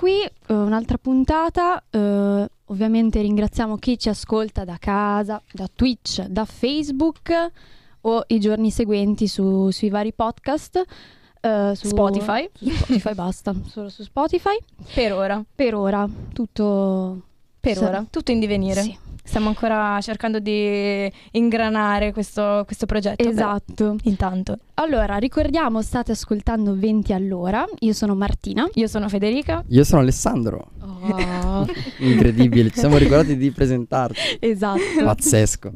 qui, eh, un'altra puntata. eh, ovviamente ringraziamo chi ci ascolta da casa, da Twitch, da Facebook o i giorni seguenti su- sui vari podcast. eh, su Spotify. su Spotify basta, solo su Spotify. Per ora. Per ora, tutto Per ora. Tutto in divenire. Sì, Stiamo ancora cercando di ingranare questo, questo progetto. esatto. Intanto. Allora, ricordiamo, state ascoltando 20 all'ora. Io sono Martina. Io sono Federica. Io sono Alessandro. Oh, Incredibile, ci siamo ricordati di presentarci. esatto. Pazzesco.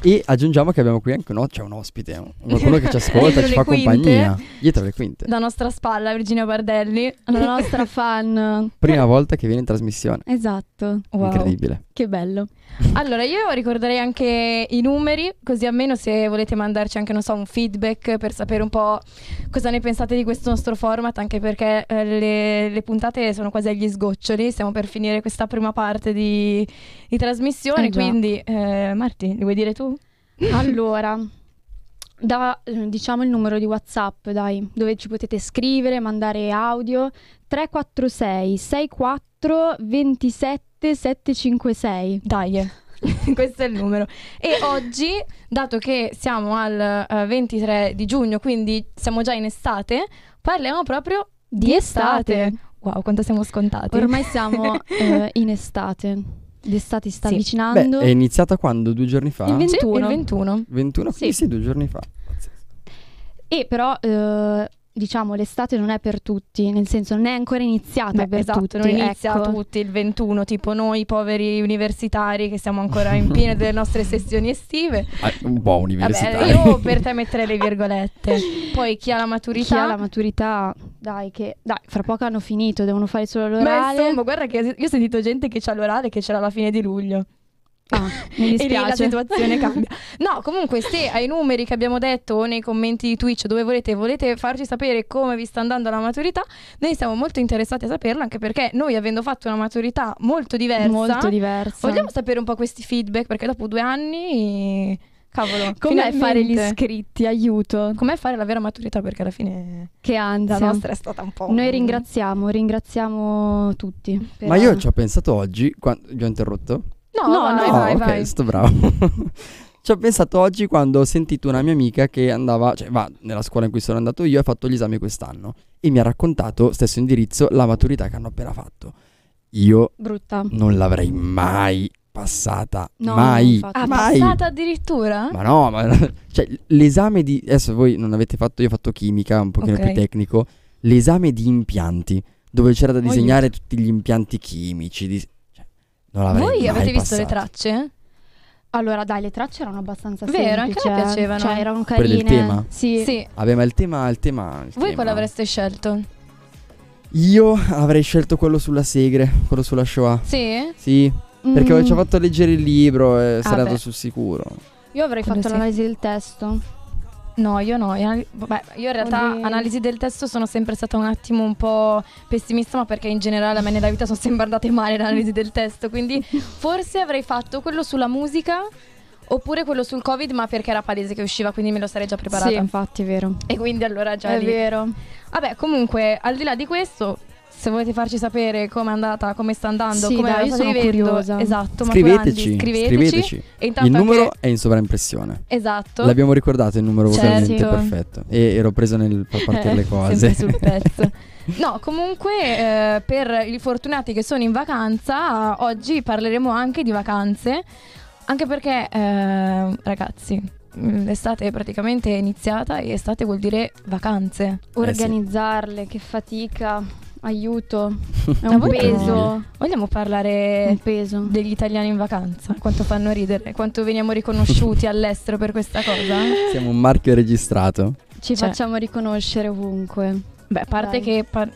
E aggiungiamo che abbiamo qui anche un, c'è un ospite, un- qualcuno che ci ascolta, ci fa quinte. compagnia. Dietro le quinte. Da nostra spalla, Virginia Bardelli. La nostra fan. Prima volta che viene in trasmissione. Esatto. Wow. Incredibile. Che bello. Allora, io ricorderei anche i numeri, così almeno se volete mandarci anche, non so, un feedback per sapere un po' cosa ne pensate di questo nostro format, anche perché eh, le, le puntate sono quasi agli sgoccioli, stiamo per finire questa prima parte di, di trasmissione, Eh quindi eh, Marti, li vuoi dire tu? Allora, da, eh, diciamo il numero di WhatsApp, dai, dove ci potete scrivere, mandare audio 346 64 27 756. Dai, questo è il numero. E oggi, dato che siamo al eh, 23 di giugno, quindi siamo già in estate, parliamo proprio di, estate. Wow, quanto siamo scontati. Ormai siamo eh, in estate. L'estate si sta Sì. Beh, avvicinando. è iniziata quando? Due giorni fa? Il 20 Sì, 21. il 21. 21? Sì. Sì, sì, due giorni fa. E però, eh, diciamo, l'estate non è per tutti, nel senso non è ancora iniziata Beh, per esatto, tutti. non inizia ecco. tutti il 21, tipo noi poveri universitari che siamo ancora in piena delle nostre sessioni estive. Ah, un po' universitario. Vabbè, io per te metterei le virgolette. Poi chi ha la maturità... Chi ha la maturità, dai, che dai, fra poco hanno finito, devono fare solo Ma l'orale. insomma, guarda che io ho sentito gente che c'ha l'orale che c'era alla fine di luglio. Ah, mi E lì la dispiace. situazione cambia. No, comunque, se ai numeri che abbiamo detto o nei commenti di Twitch, dove volete, volete farci sapere come vi sta andando la maturità, noi siamo molto interessati a saperlo, anche perché noi, avendo fatto una maturità molto diversa, Molto diversa. vogliamo sapere un po' questi feedback, perché dopo due anni. Cavolo, Com'è fare gli iscritti? Aiuto. Com'è fare la vera maturità? Perché alla fine Che la ansia. nostra è stata un po'. Noi ringraziamo, ringraziamo tutti. per- Ma io ci ho pensato oggi, quando... vi ho interrotto? No, No, vai, no, vai, ok, vai. sto bravo. ci ho pensato oggi quando ho sentito una mia amica che andava, cioè va nella scuola in cui sono andato io e ha fatto gli esami quest'anno e mi ha raccontato, stesso indirizzo, la maturità che hanno appena fatto. Io Brutta. non l'avrei mai passata, No, mai, infatti. Ah, mai. passata addirittura? Ma no, ma cioè, l'esame di adesso voi non avete fatto, io ho fatto chimica, un pochino Ok. più tecnico, l'esame di impianti dove c'era da Aiuto. disegnare tutti gli impianti chimici, di- Voi mai avete visto le tracce? Allora, dai, le tracce erano abbastanza Vero, anche a semplici. me eh. piacevano. Cioè, erano Quelle carine. del tema? Sì. Sì. Vabbè, ma il tema, il tema, il Voi tema- quale avreste scelto? Io avrei scelto quello sulla Segre, quello sulla Shoah. Sì? Sì, perché Mm, ci ho fatto leggere il libro e sarei beh. andato sul sicuro. Io avrei Quello fatto sì. l'analisi del testo. No, io no. Io, vabbè, io in realtà Quelli- analisi del testo sono sempre stata un attimo un po' pessimista, ma perché in generale a me nella vita sono sempre andate male le analisi del testo, quindi forse avrei fatto quello sulla musica oppure quello sul Covid, ma perché era palese che usciva, quindi me lo sarei già preparata. Sì, infatti, è vero. E quindi allora già è lì. vero. Vabbè, comunque, al di là di questo, se volete farci sapere com'è andata, come sta andando, Sì, come dai, la io state sono vivendo, curiosa. esatto, Scriveteci, scriveteci. scriveteci. E Il numero è in sovraimpressione. Esatto. L'abbiamo ricordato il numero Certo. vocalmente perfetto. E ero preso nel far partire le Eh, cose. Sempre sul pezzo. No, comunque eh, per i fortunati che sono in vacanza, oggi parleremo anche di vacanze, anche perché eh, ragazzi, mm, l'estate è praticamente iniziata e estate vuol dire vacanze. Organizzarle, che fatica. Aiuto. È un peso. Vogliamo parlare peso. degli italiani in vacanza? Quanto fanno ridere, quanto veniamo riconosciuti all'estero per questa cosa? Siamo un marchio registrato. Ci Cioè- facciamo riconoscere ovunque. Beh, a parte Dai. che par-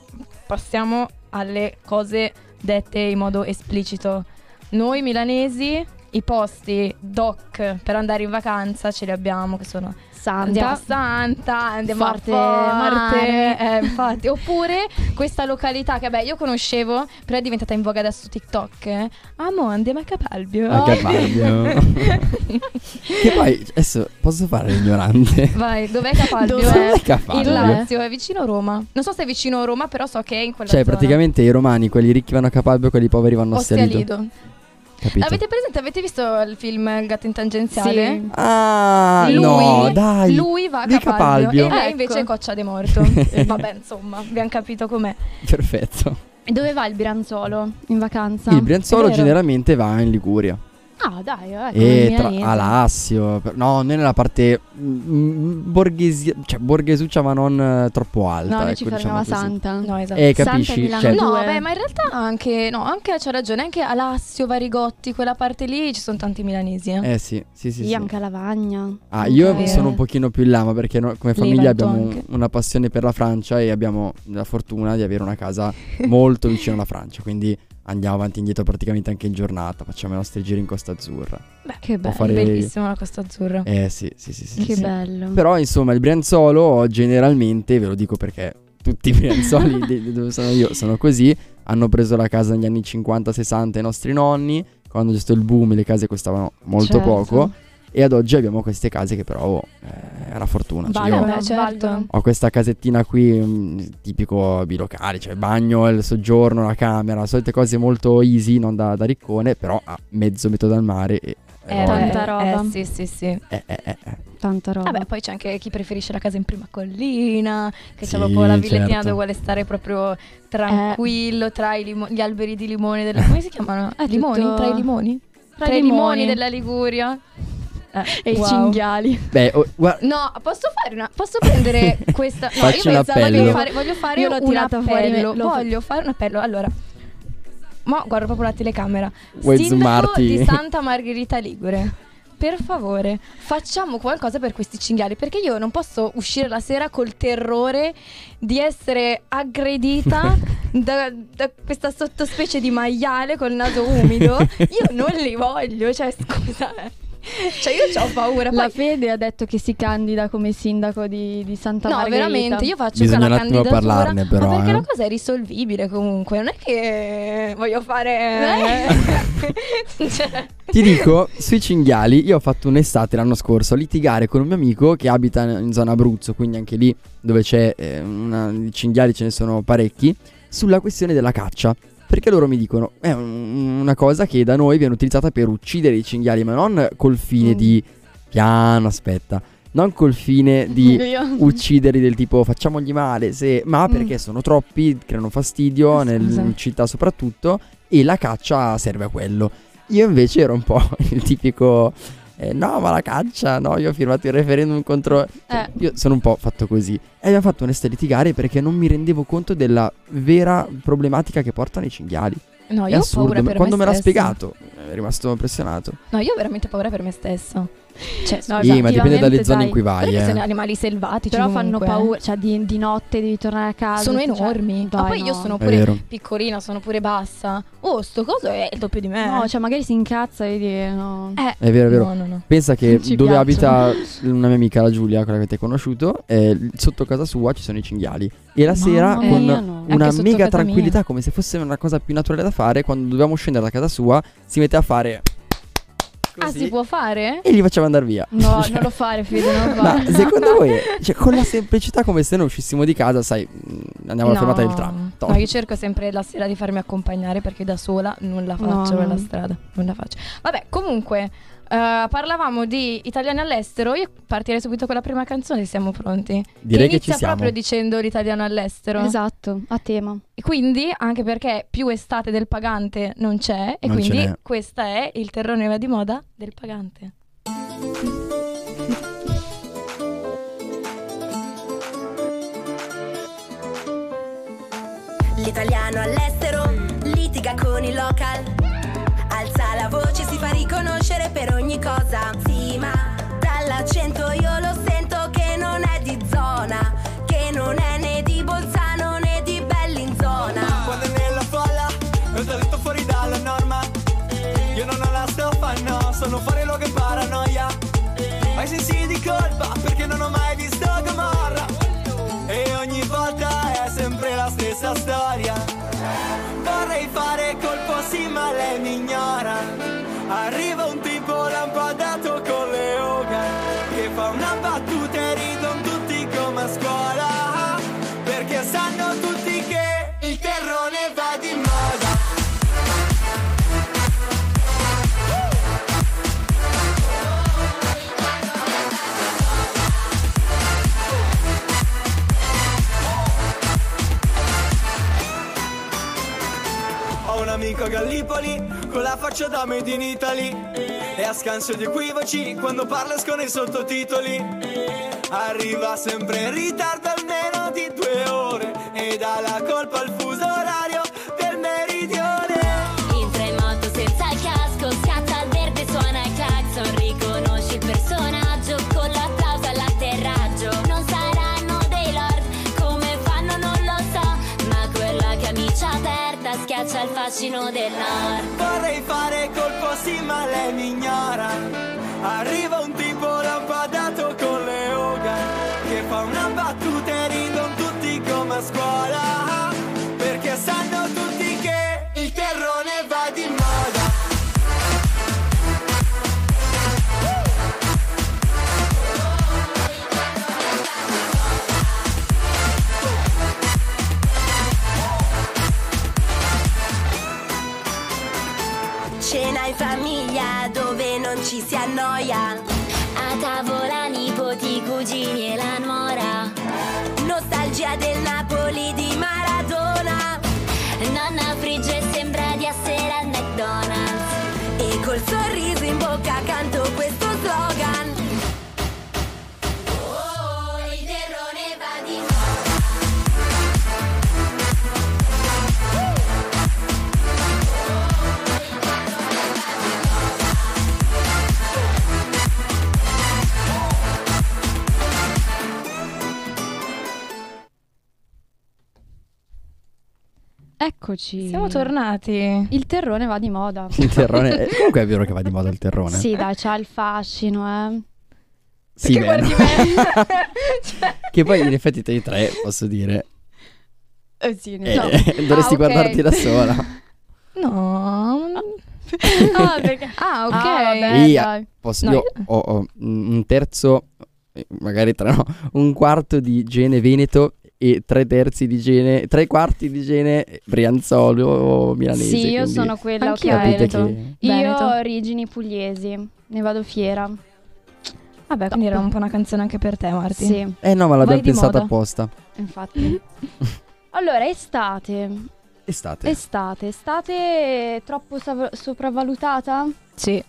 passiamo alle cose dette in modo esplicito. Noi milanesi, i posti doc per andare in vacanza ce li abbiamo, che sono Santa. Andiamo a Santa, andiamo Forte a Forte, eh, infatti. Oppure questa località che vabbè io conoscevo, però è diventata in voga adesso TikTok. eh. Amo, andiamo a Capalbio. A Capalbio. che poi, adesso, posso fare l'ignorante? Vai, dov'è Capalbio? Dov'è? In Capalbio? Lazio, è vicino a Roma. Non so se è vicino a Roma, però so che è in quella Cioè, zona. praticamente i romani, quelli ricchi vanno a Capalbio, quelli poveri vanno a Ostia Stialido. Lido. Capito? Avete presente, avete visto il film Il gatto in tangenziale? Sì. Ah, Lui- no, dai. Lui va a Capalbio, Capalbio. e lei Ecco. invece è Coccia de Morto. Vabbè, insomma, abbiamo capito com'è. Perfetto. E dove va il Brianzolo in vacanza? Il Brianzolo generalmente va in Liguria. Ah, dai, eh, come e tra milanese. a Lassio. per- No, noi nella parte mm, borghesi- cioè borghesuccia, ma non eh, troppo alta. No, noi ecco, ci diciamo fermiamo così. Santa. No, esatto. Eh, Santa capisci? Milano Cioè, due. No, beh, ma in realtà anche, no, anche c'ha ragione, anche a Lassio, Varigotti, quella parte lì ci sono tanti milanesi. Eh. eh sì, sì, sì. Sì, sì. anche a Lavagna. Ah, io sono un pochino più in là, ma perché no- come famiglia Levanto abbiamo anche. una passione per la Francia e abbiamo la fortuna di avere una casa molto vicino alla Francia, quindi andiamo avanti e indietro praticamente anche in giornata, facciamo i nostri giri in Costa Azzurra. Beh, Che bello. fare- bellissima la Costa Azzurra. Eh sì, sì, sì, sì. Che sì. bello. Però insomma il Brianzolo generalmente, ve lo dico perché tutti i Brianzoli di, dove sono io sono così, hanno preso la casa negli anni 50-60 i nostri nonni, quando c'è stato il boom le case costavano molto Certo. poco e ad oggi abbiamo queste case che però eh, è una fortuna. Cioè, io Valgono, Beh, certo. ho questa casettina qui, mm, tipico bilocale, cioè bagno, il soggiorno, la camera, solite cose molto easy, non da, da riccone, però a mezzo metro dal mare e... Eh, tanta eh, roba. eh, sì, sì, sì. Eh, eh, eh, eh. Tanta roba. Vabbè, poi c'è anche chi preferisce la casa in prima collina, che Sì, c'è proprio la villettina certo. dove vuole stare proprio tranquillo tra i limo- gli alberi di limone della... come si chiamano? È limoni? tutto- Tra i limoni? Tra Tra, i i limoni. limoni. della Liguria. Eh, e i wow. cinghiali. Beh, oh, guarda, No, posso fare una. Posso prendere questa. No, Facci io un pensavo appello. voglio fare, voglio fare Io l'ho un fuori, appello. l'ho- Voglio fare un appello. Allora. Ma guardo proprio la telecamera. Vuoi Sindaco zoomarti? di Santa Margherita Ligure. Per favore, facciamo qualcosa per questi cinghiali. Perché io non posso uscire la sera col terrore di essere aggredita da, da questa sottospecie di maiale col naso umido. Io non li voglio. Cioè, scusa. Eh. Cioè, io ho paura. La Poi, Fede ha detto che si candida come sindaco di, di Santa No, Margherita. veramente, io faccio Bisogna quella un attimo candidatura, parlarne, però, ma perché eh. la cosa è risolvibile comunque, non è che voglio fare cioè, Ti dico, sui cinghiali, io ho fatto un'estate l'anno scorso a litigare con un mio amico che abita in zona Abruzzo, quindi anche lì dove c'è eh, una, di cinghiali ce ne sono parecchi, sulla questione della caccia. Perché loro mi dicono, è un- una cosa che da noi viene utilizzata per uccidere i cinghiali, ma non col fine Mm. di... Piano, aspetta. Non col fine di ucciderli del tipo facciamogli male, se- ma perché sono troppi, creano fastidio, Eh, nel- scusa. in città soprattutto, e la caccia serve a quello. Io invece ero un po' il tipico... eh, no, ma la caccia, no, io ho firmato il referendum contro... cioè, Eh. Io sono un po' fatto così. E abbiamo fatto onesta litigare perché non mi rendevo conto della vera problematica che portano i cinghiali. No, È io ho assurdo. paura per Quando me, l'ha stessa. spiegato, è rimasto impressionato. No, io ho veramente paura per me stessa. Cioè, No, sì, ma dipende dalle zone dai. in cui vai. perché eh. sono animali selvatici Però fanno comunque, eh. paura, cioè di, di notte devi tornare a casa. Sono cioè- enormi. Dai, ma poi no. io sono pure piccolina, sono pure bassa. Oh, sto coso è il doppio di me. No, cioè magari si incazza e vedi, no. eh, È vero, è vero. No, no, no. Pensa che dove piacciono. abita una mia amica, la Giulia, quella che avete conosciuto, eh, sotto casa sua ci sono i cinghiali. E la sera, Mamma con mia, no. una mega tranquillità, come se fosse una cosa più naturale da fare, quando dovevamo scendere da casa sua, si mette a fare. Ah, Così, si può fare? E li faceva andare via. No, Cioè, non lo fare, Fede, non lo Ma fare. secondo voi, cioè, con la semplicità, come se noi uscissimo di casa, sai, mh, andiamo alla fermata del tram. Toh. No, io cerco sempre la sera di farmi accompagnare perché da sola non la No, faccio no. quella strada. Non la faccio. Vabbè, comunque, eh, parlavamo di italiani all'estero. Io partirei subito con la prima canzone, siamo pronti. Direi che inizia ci siamo. proprio dicendo l'italiano all'estero. Esatto, a tema. E quindi, anche perché più estate del pagante non c'è, e Non quindi questa è il terrone va di moda del pagante. L'italiano all'estero litiga con i local. La voce, si fa riconoscere per ogni cosa. Sì, ma dall'accento io lo sento che non è di zona. Che non è né di Bolzano né di Bellinzona. Quando è nella folla, ho salito fuori dalla norma. Io non ho la stoffa, no, sono fuori luogo e paranoia. Hai sensi di colpa perché non ho mai visto Gomorra E ogni volta è sempre la stessa storia Vorrei fare colpo sì ma lei mi ignora. Arriva un tipo lampadato con le oga Che fa una battuta e ridono tutti come a scuola. Perché sanno tutti che il terrone va la faccia da made in Italy. E a scanso di equivoci quando parla con i sottotitoli. Arriva sempre in ritardo almeno di due ore. E dà la colpa al fare colpo sì ma lei mi ignora. Arriva un tipo lampadato con le oga Che fa una battuta e ridono tutti come a scuola ci si annoia. A tavola nipoti, cugini e la nuora. Nostalgia del Napoli di Maradona. Nonna frigge sembra di essere al McDonald's. E col sorriso in bocca canto Eccoci. Siamo tornati. Il terrone va di moda. Il terrone. eh, Comunque è vero che va di moda il terrone. Sì, dai, c'ha il fascino, eh. Sì, Perché beh, guardi no. me? Cioè, Che poi in effetti te i tre, posso dire. Eh sì, eh, no. dovresti Ah, ok. guardarti da sola. no. Ah, perché... Ah, ok. Ah, vabbè, Via. dai. Posso- No, io ho, ho un terzo, eh, magari tre no, un quarto di gene veneto e tre terzi di gene, tre quarti di gene brianzolo o milanese. Sì, io quindi sono quella Anch'io che... capite Veneto. che... Io ho origini pugliesi, ne vado fiera. Vabbè, quindi era un po' una canzone anche per te, Marti. Sì, Eh no, ma l'abbiamo pensata moda. apposta. infatti. allora, estate. Estate. Estate, estate troppo sav- sopravvalutata? Sì.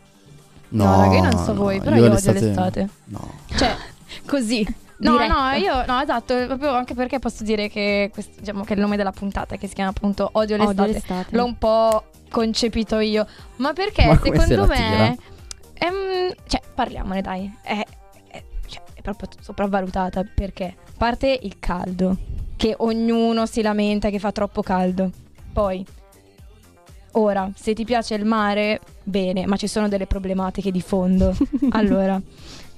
no, No, raga, io non so voi, però io, odio l'estate. No. Cioè, Così. No, diretta. no, io, no, esatto, proprio anche perché posso dire che, questo, diciamo, che il nome della puntata, che si chiama appunto Odio l'estate, Odio l'estate. l'ho un po' concepito io. Ma perché Ma se secondo la me, ehm, cioè, parliamone dai, è, è- cioè, è proprio sopravvalutata perché a parte il caldo, che ognuno si lamenta che fa troppo caldo. Poi, ora, se ti piace il mare, bene, ma ci sono delle problematiche di fondo. allora,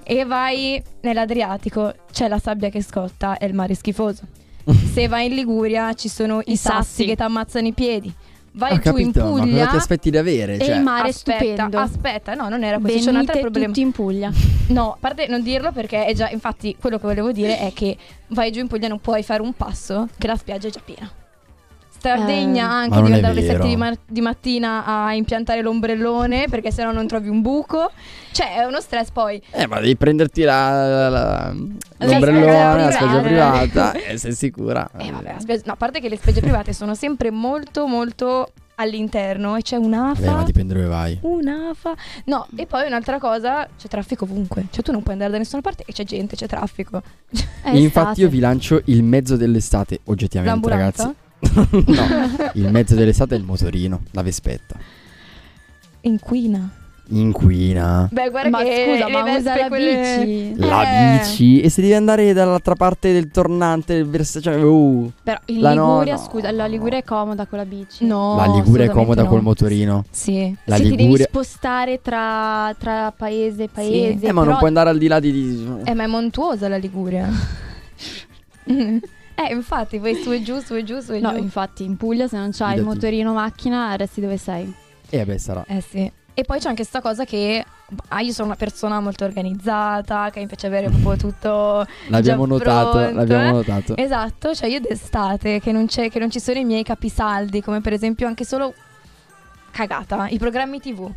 e vai nell'Adriatico, c'è la sabbia che scotta e il mare è schifoso. Se vai in Liguria ci sono i, I sassi. sassi. che ti ammazzano i piedi. Vai Ho giù in capito, ma Puglia. cosa ti aspetti di avere? E Cioè, il mare è aspetta, stupendo. aspetta, no, non era questo. C'è un altro Venite problema. tutti in Puglia. No, a parte non dirlo perché è già, infatti, quello che volevo dire è che vai giù in Puglia non puoi fare un passo che la spiaggia è già piena. Stardegna Eh. anche è andare alle vero. 7 di, ma- di mattina a impiantare l'ombrellone perché sennò non trovi un buco. Cioè, è uno stress poi. Eh, ma devi prenderti la, la- la- l'ombrellone, la spiaggia privata. privata. Eh, sei sicura? Eh, vabbè, spiaggia- no, a parte che le spiagge private sono sempre molto, molto all'interno e c'è un'afa. Vabbè, ma dipende dove vai. Un'afa. No, e poi un'altra cosa, c'è traffico ovunque. Cioè tu non puoi andare da nessuna parte e c'è gente, c'è traffico. Infatti estate. io vi lancio il mezzo dell'estate, oggettivamente L'ambulanza? ragazzi. No, il mezzo dell'estate è il motorino, la vespetta. Inquina. Inquina. Beh, guarda ma che scusa, ma usa la quelle- bici. La Eh. bici. E se devi andare dall'altra parte del tornante, del verso, cioè, uh, Però in La no, Liguria, no. scusa, la Liguria è comoda con la bici. No, la Liguria è comoda no. col motorino. Sì. La Se ti devi Liguria. spostare tra, tra paese e paese. Eh, ma non però- puoi andare al di là di. di- Eh, ma è montuosa la Liguria. eh, infatti, vai su e giù, su e giù, su e No, giù. infatti in Puglia se non c'hai il motorino macchina resti dove sei. Eh, beh, sarà. Eh sì. E poi c'è anche questa cosa che ah, io sono una persona molto organizzata, che mi piace avere proprio tutto L'abbiamo già notato. pronto, L'abbiamo eh? notato. Esatto, cioè io d'estate che non, c'è, che non ci sono i miei capisaldi, come per esempio anche solo cagata, i programmi TV.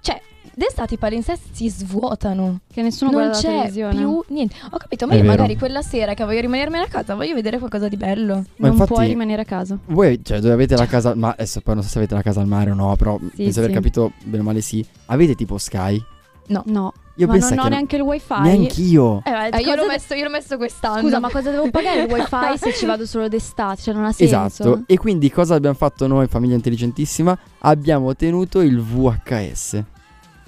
Cioè, d'estate i palinsesti si svuotano. Che nessuno non guarda la c'è televisione. più niente. Ho capito, ma È io vero. magari quella sera che voglio rimanermene a casa, voglio vedere qualcosa di bello. Ma non infatti- puoi rimanere a casa. Voi, cioè, dove avete la casa. Ma adesso poi non so se avete la casa al mare o no, però penso di aver sì. capito bene o male sì. Avete tipo Sky? No. Io ma penso non ho che. neanche il wifi. Neanch'io. Eh, Eh, io, l'ho messo, io l'ho messo quest'anno. Scusa, ma cosa devo pagare il wifi se ci vado solo d'estate? Cioè non ha senso. Esatto. E quindi cosa abbiamo fatto noi, famiglia intelligentissima? Abbiamo ottenuto il VHS,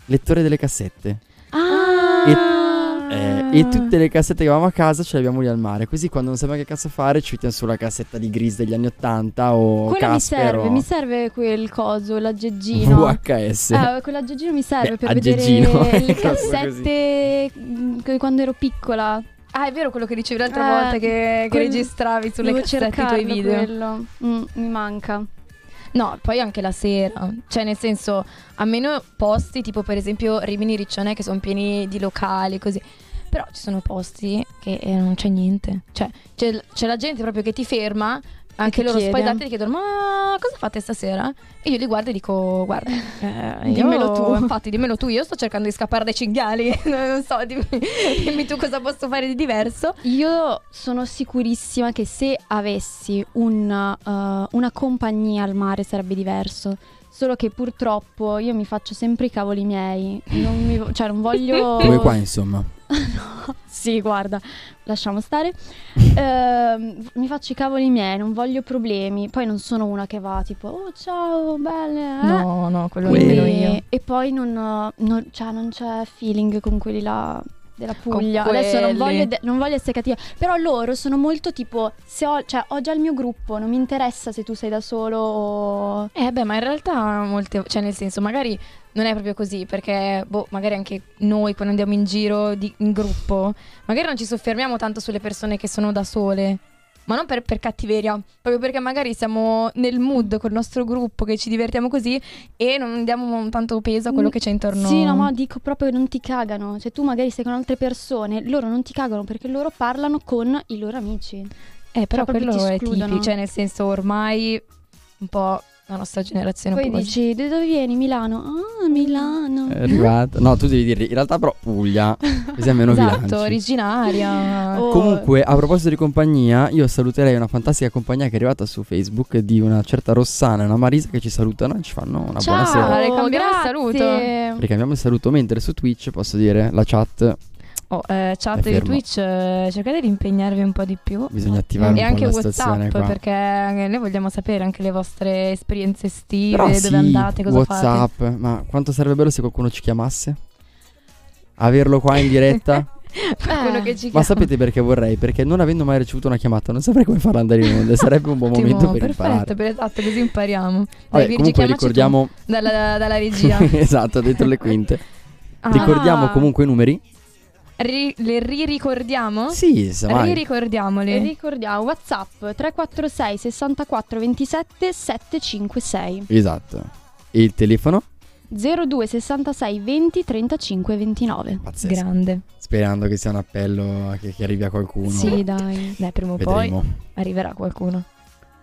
lettore delle cassette. Ah! Eh, e tutte le cassette che avevamo a casa ce le abbiamo lì al mare. Così quando non sappiamo che cazzo fare, ci mettiamo sulla cassetta di Gris degli anni 80 o Quello mi Casper serve, o mi serve quel coso, l'aggeggino. VHS. Eh, quell'aggeggino mi serve Beh, per aggeggino, vedere le cassette mm, che quando ero piccola. Ah, è vero quello che dicevi l'altra Eh, volta che, che quel- registravi sulle Devo cassette i tuoi video. quello. Mm, mi manca. No, poi anche la sera. Cioè, nel senso, a meno posti, tipo per esempio Rimini Riccione, che sono pieni di locali, così. Però ci sono posti che eh, non c'è niente. Cioè, c'è, c'è la gente proprio che ti ferma. Anche loro chiede. spaesati ti chiedono: Ma cosa fate stasera? E io li guardo e dico: Guarda, eh, io- Dimmelo tu." Infatti, dimmelo tu. Io sto cercando di scappare dai cinghiali. non so, dimmi, dimmi tu cosa posso fare di diverso. Io sono sicurissima che se avessi un, uh, una compagnia al mare sarebbe diverso. Solo che purtroppo io mi faccio sempre i cavoli miei. Non mi, vo- cioè, non voglio. Come qua, insomma. No, sì, guarda, lasciamo stare. Ehm, mi faccio i cavoli miei, non voglio problemi. Poi non sono una che va tipo, oh ciao, belle. eh?" No, no, quello Quindi- nemmeno io. E poi non, non- cioè, non c'è feeling con quelli là della Puglia. Adesso non voglio, de- non voglio essere cattiva. Però loro sono molto tipo, se ho, cioè, ho già il mio gruppo, non mi interessa se tu sei da solo o... Eh beh, ma in realtà molte, cioè nel senso, magari non è proprio così, perché boh, magari anche noi quando andiamo in giro di- in gruppo, magari non ci soffermiamo tanto sulle persone che sono da sole. Ma non per, per cattiveria, proprio perché magari siamo nel mood col nostro gruppo che ci divertiamo così e non diamo tanto peso a quello che c'è intorno. Sì, no, ma dico proprio che non ti cagano. Cioè tu magari sei con altre persone, loro non ti cagano perché loro parlano con i loro amici. Eh, però cioè, quello è tipico, cioè nel senso ormai un po' la nostra generazione Poi un po' così. dici, da dove vieni? Milano? Ah, Milano. È arrivato. No, tu devi dire, in realtà però Puglia, così almeno vi Esatto, lanci. originaria. Oh, Comunque, a proposito di compagnia, io saluterei una fantastica compagnia che è arrivata su Facebook di una certa Rossana e una Marisa che ci salutano e ci fanno una Ciao, buona sera. Ricambiamo il grazie. Ricambiamo il saluto, mentre su Twitch posso dire la chat Oh, eh, chat di. Twitch, eh, cercate di impegnarvi un po' di più. bisogna attivare E un anche po' la situazione WhatsApp, qua. perché noi vogliamo sapere anche le vostre esperienze estive, Però dove sì, andate, cosa fate. WhatsApp, ma quanto sarebbe bello se qualcuno ci chiamasse? Averlo qua in diretta? Eh, che ci Ma sapete perché vorrei? Perché non avendo mai ricevuto una chiamata non saprei come farla andare in onda. Sarebbe un buon Ottimo, momento per perfetto, imparare. per- esatto, così impariamo. Dai, Vabbè, comunque ricordiamo dalla, dalla regia. esatto, dentro le quinte. Ah, Ricordiamo comunque i numeri? Ri- le riricordiamo? Sì, se mai. Riricordiamole. Ricordiamo WhatsApp 346 64 27 756 Esatto. E il telefono? 02 66 20 35 29. Pazzesco. Grande. Sperando che sia un appello che, che arrivi a qualcuno. Sì, dai. Dai, prima o poi Vedremo. arriverà qualcuno.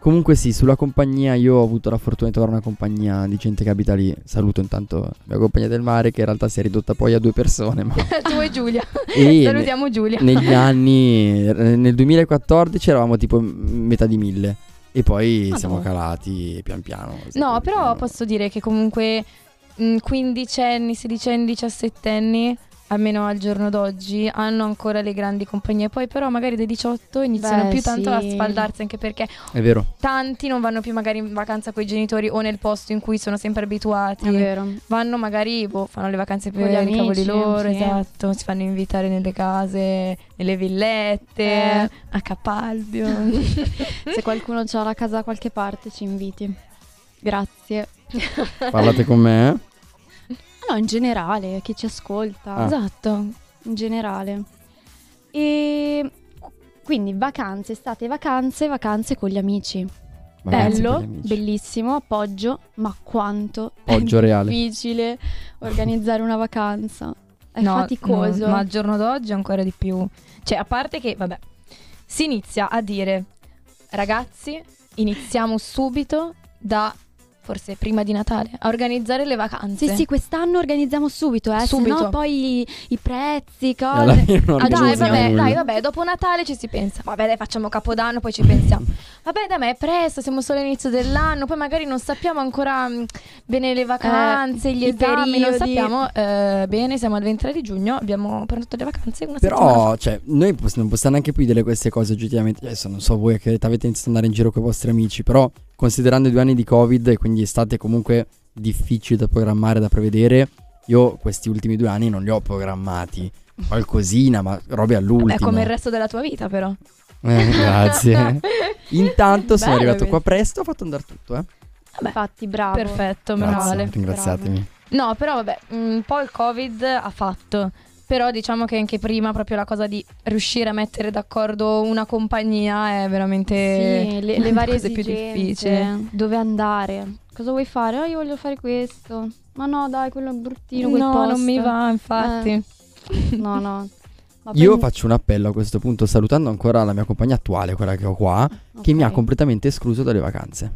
Comunque sì, sulla compagnia io ho avuto la fortuna di trovare una compagnia di gente che abita lì. Saluto intanto la mia compagnia del mare che in realtà si è ridotta poi a due persone. Ma... tu e Giulia. E Salutiamo Giulia. negli anni, eh, nel 2014 eravamo tipo metà di mille. E poi Madonna. siamo calati pian piano. No, però Piano. posso dire che comunque quindicenni, sedicenni, diciassettenni almeno al giorno d'oggi, hanno ancora le grandi compagnie. Poi però magari dai 18 iniziano Beh, più tanto a sfaldarsi anche perché È vero. tanti non vanno più magari in vacanza con i genitori o nel posto in cui sono sempre abituati. È vero. Vanno magari, boh, fanno le vacanze Con per gli i cavoli amici, loro, sì. esatto, si fanno invitare nelle case, nelle villette, Eh. a Capalbio. Se qualcuno ha la casa da qualche parte ci inviti. Grazie. Parlate con me. No, in generale, chi ci ascolta. Ah. Esatto. In generale. E quindi vacanze, estate, vacanze, vacanze con gli amici. Vacanze Bello, gli amici. bellissimo, appoggio, ma quanto Appoggio è reale. difficile organizzare una vacanza. È No, faticoso. no, ma al giorno d'oggi ancora di più. Cioè, a parte che, vabbè, si inizia a dire, ragazzi, iniziamo subito da, forse prima di Natale, a organizzare le vacanze. Sì, sì, quest'anno organizziamo subito, eh, Subito. se no poi i, i prezzi, cose. Ah, dai, vabbè, dai, vabbè, dopo Natale ci si pensa. Vabbè, dai, facciamo Capodanno, poi ci pensiamo. Vabbè, dai, ma è presto, siamo solo all'inizio dell'anno, poi magari non sappiamo ancora mh, bene le vacanze, gli i esami, non sappiamo eh, bene, siamo al 23 di giugno, abbiamo prenotato le vacanze una settimana. Però, cioè, noi poss- non possiamo neanche più dire queste cose oggettivamente. Adesso non so voi che avete iniziato ad andare in giro con i vostri amici, però considerando i due anni di Covid e quindi estate comunque difficili da programmare, da prevedere, io questi ultimi due anni non li ho programmati. Qualcosina, ma robe all'ultimo. Beh, come il resto della tua vita, però. Eh, grazie. Intanto sono Bello arrivato qua presto, ho fatto andare tutto, eh. Infatti, bravo. Perfetto, meno Grazie, male. ringraziatemi. No, però vabbè, un po' il Covid ha fatto. Però diciamo che anche prima proprio la cosa di riuscire a mettere d'accordo una compagnia è veramente Sì, le, le varie cose più esigenze, difficili. Dove andare? Cosa vuoi fare? Ah, io voglio fare questo. Ma no, dai, quello è bruttino, quel no, posto. non mi va, infatti. No, no. Ma Io faccio un appello a questo punto, salutando ancora la mia compagnia attuale, quella che ho qua, che mi ha completamente escluso dalle vacanze.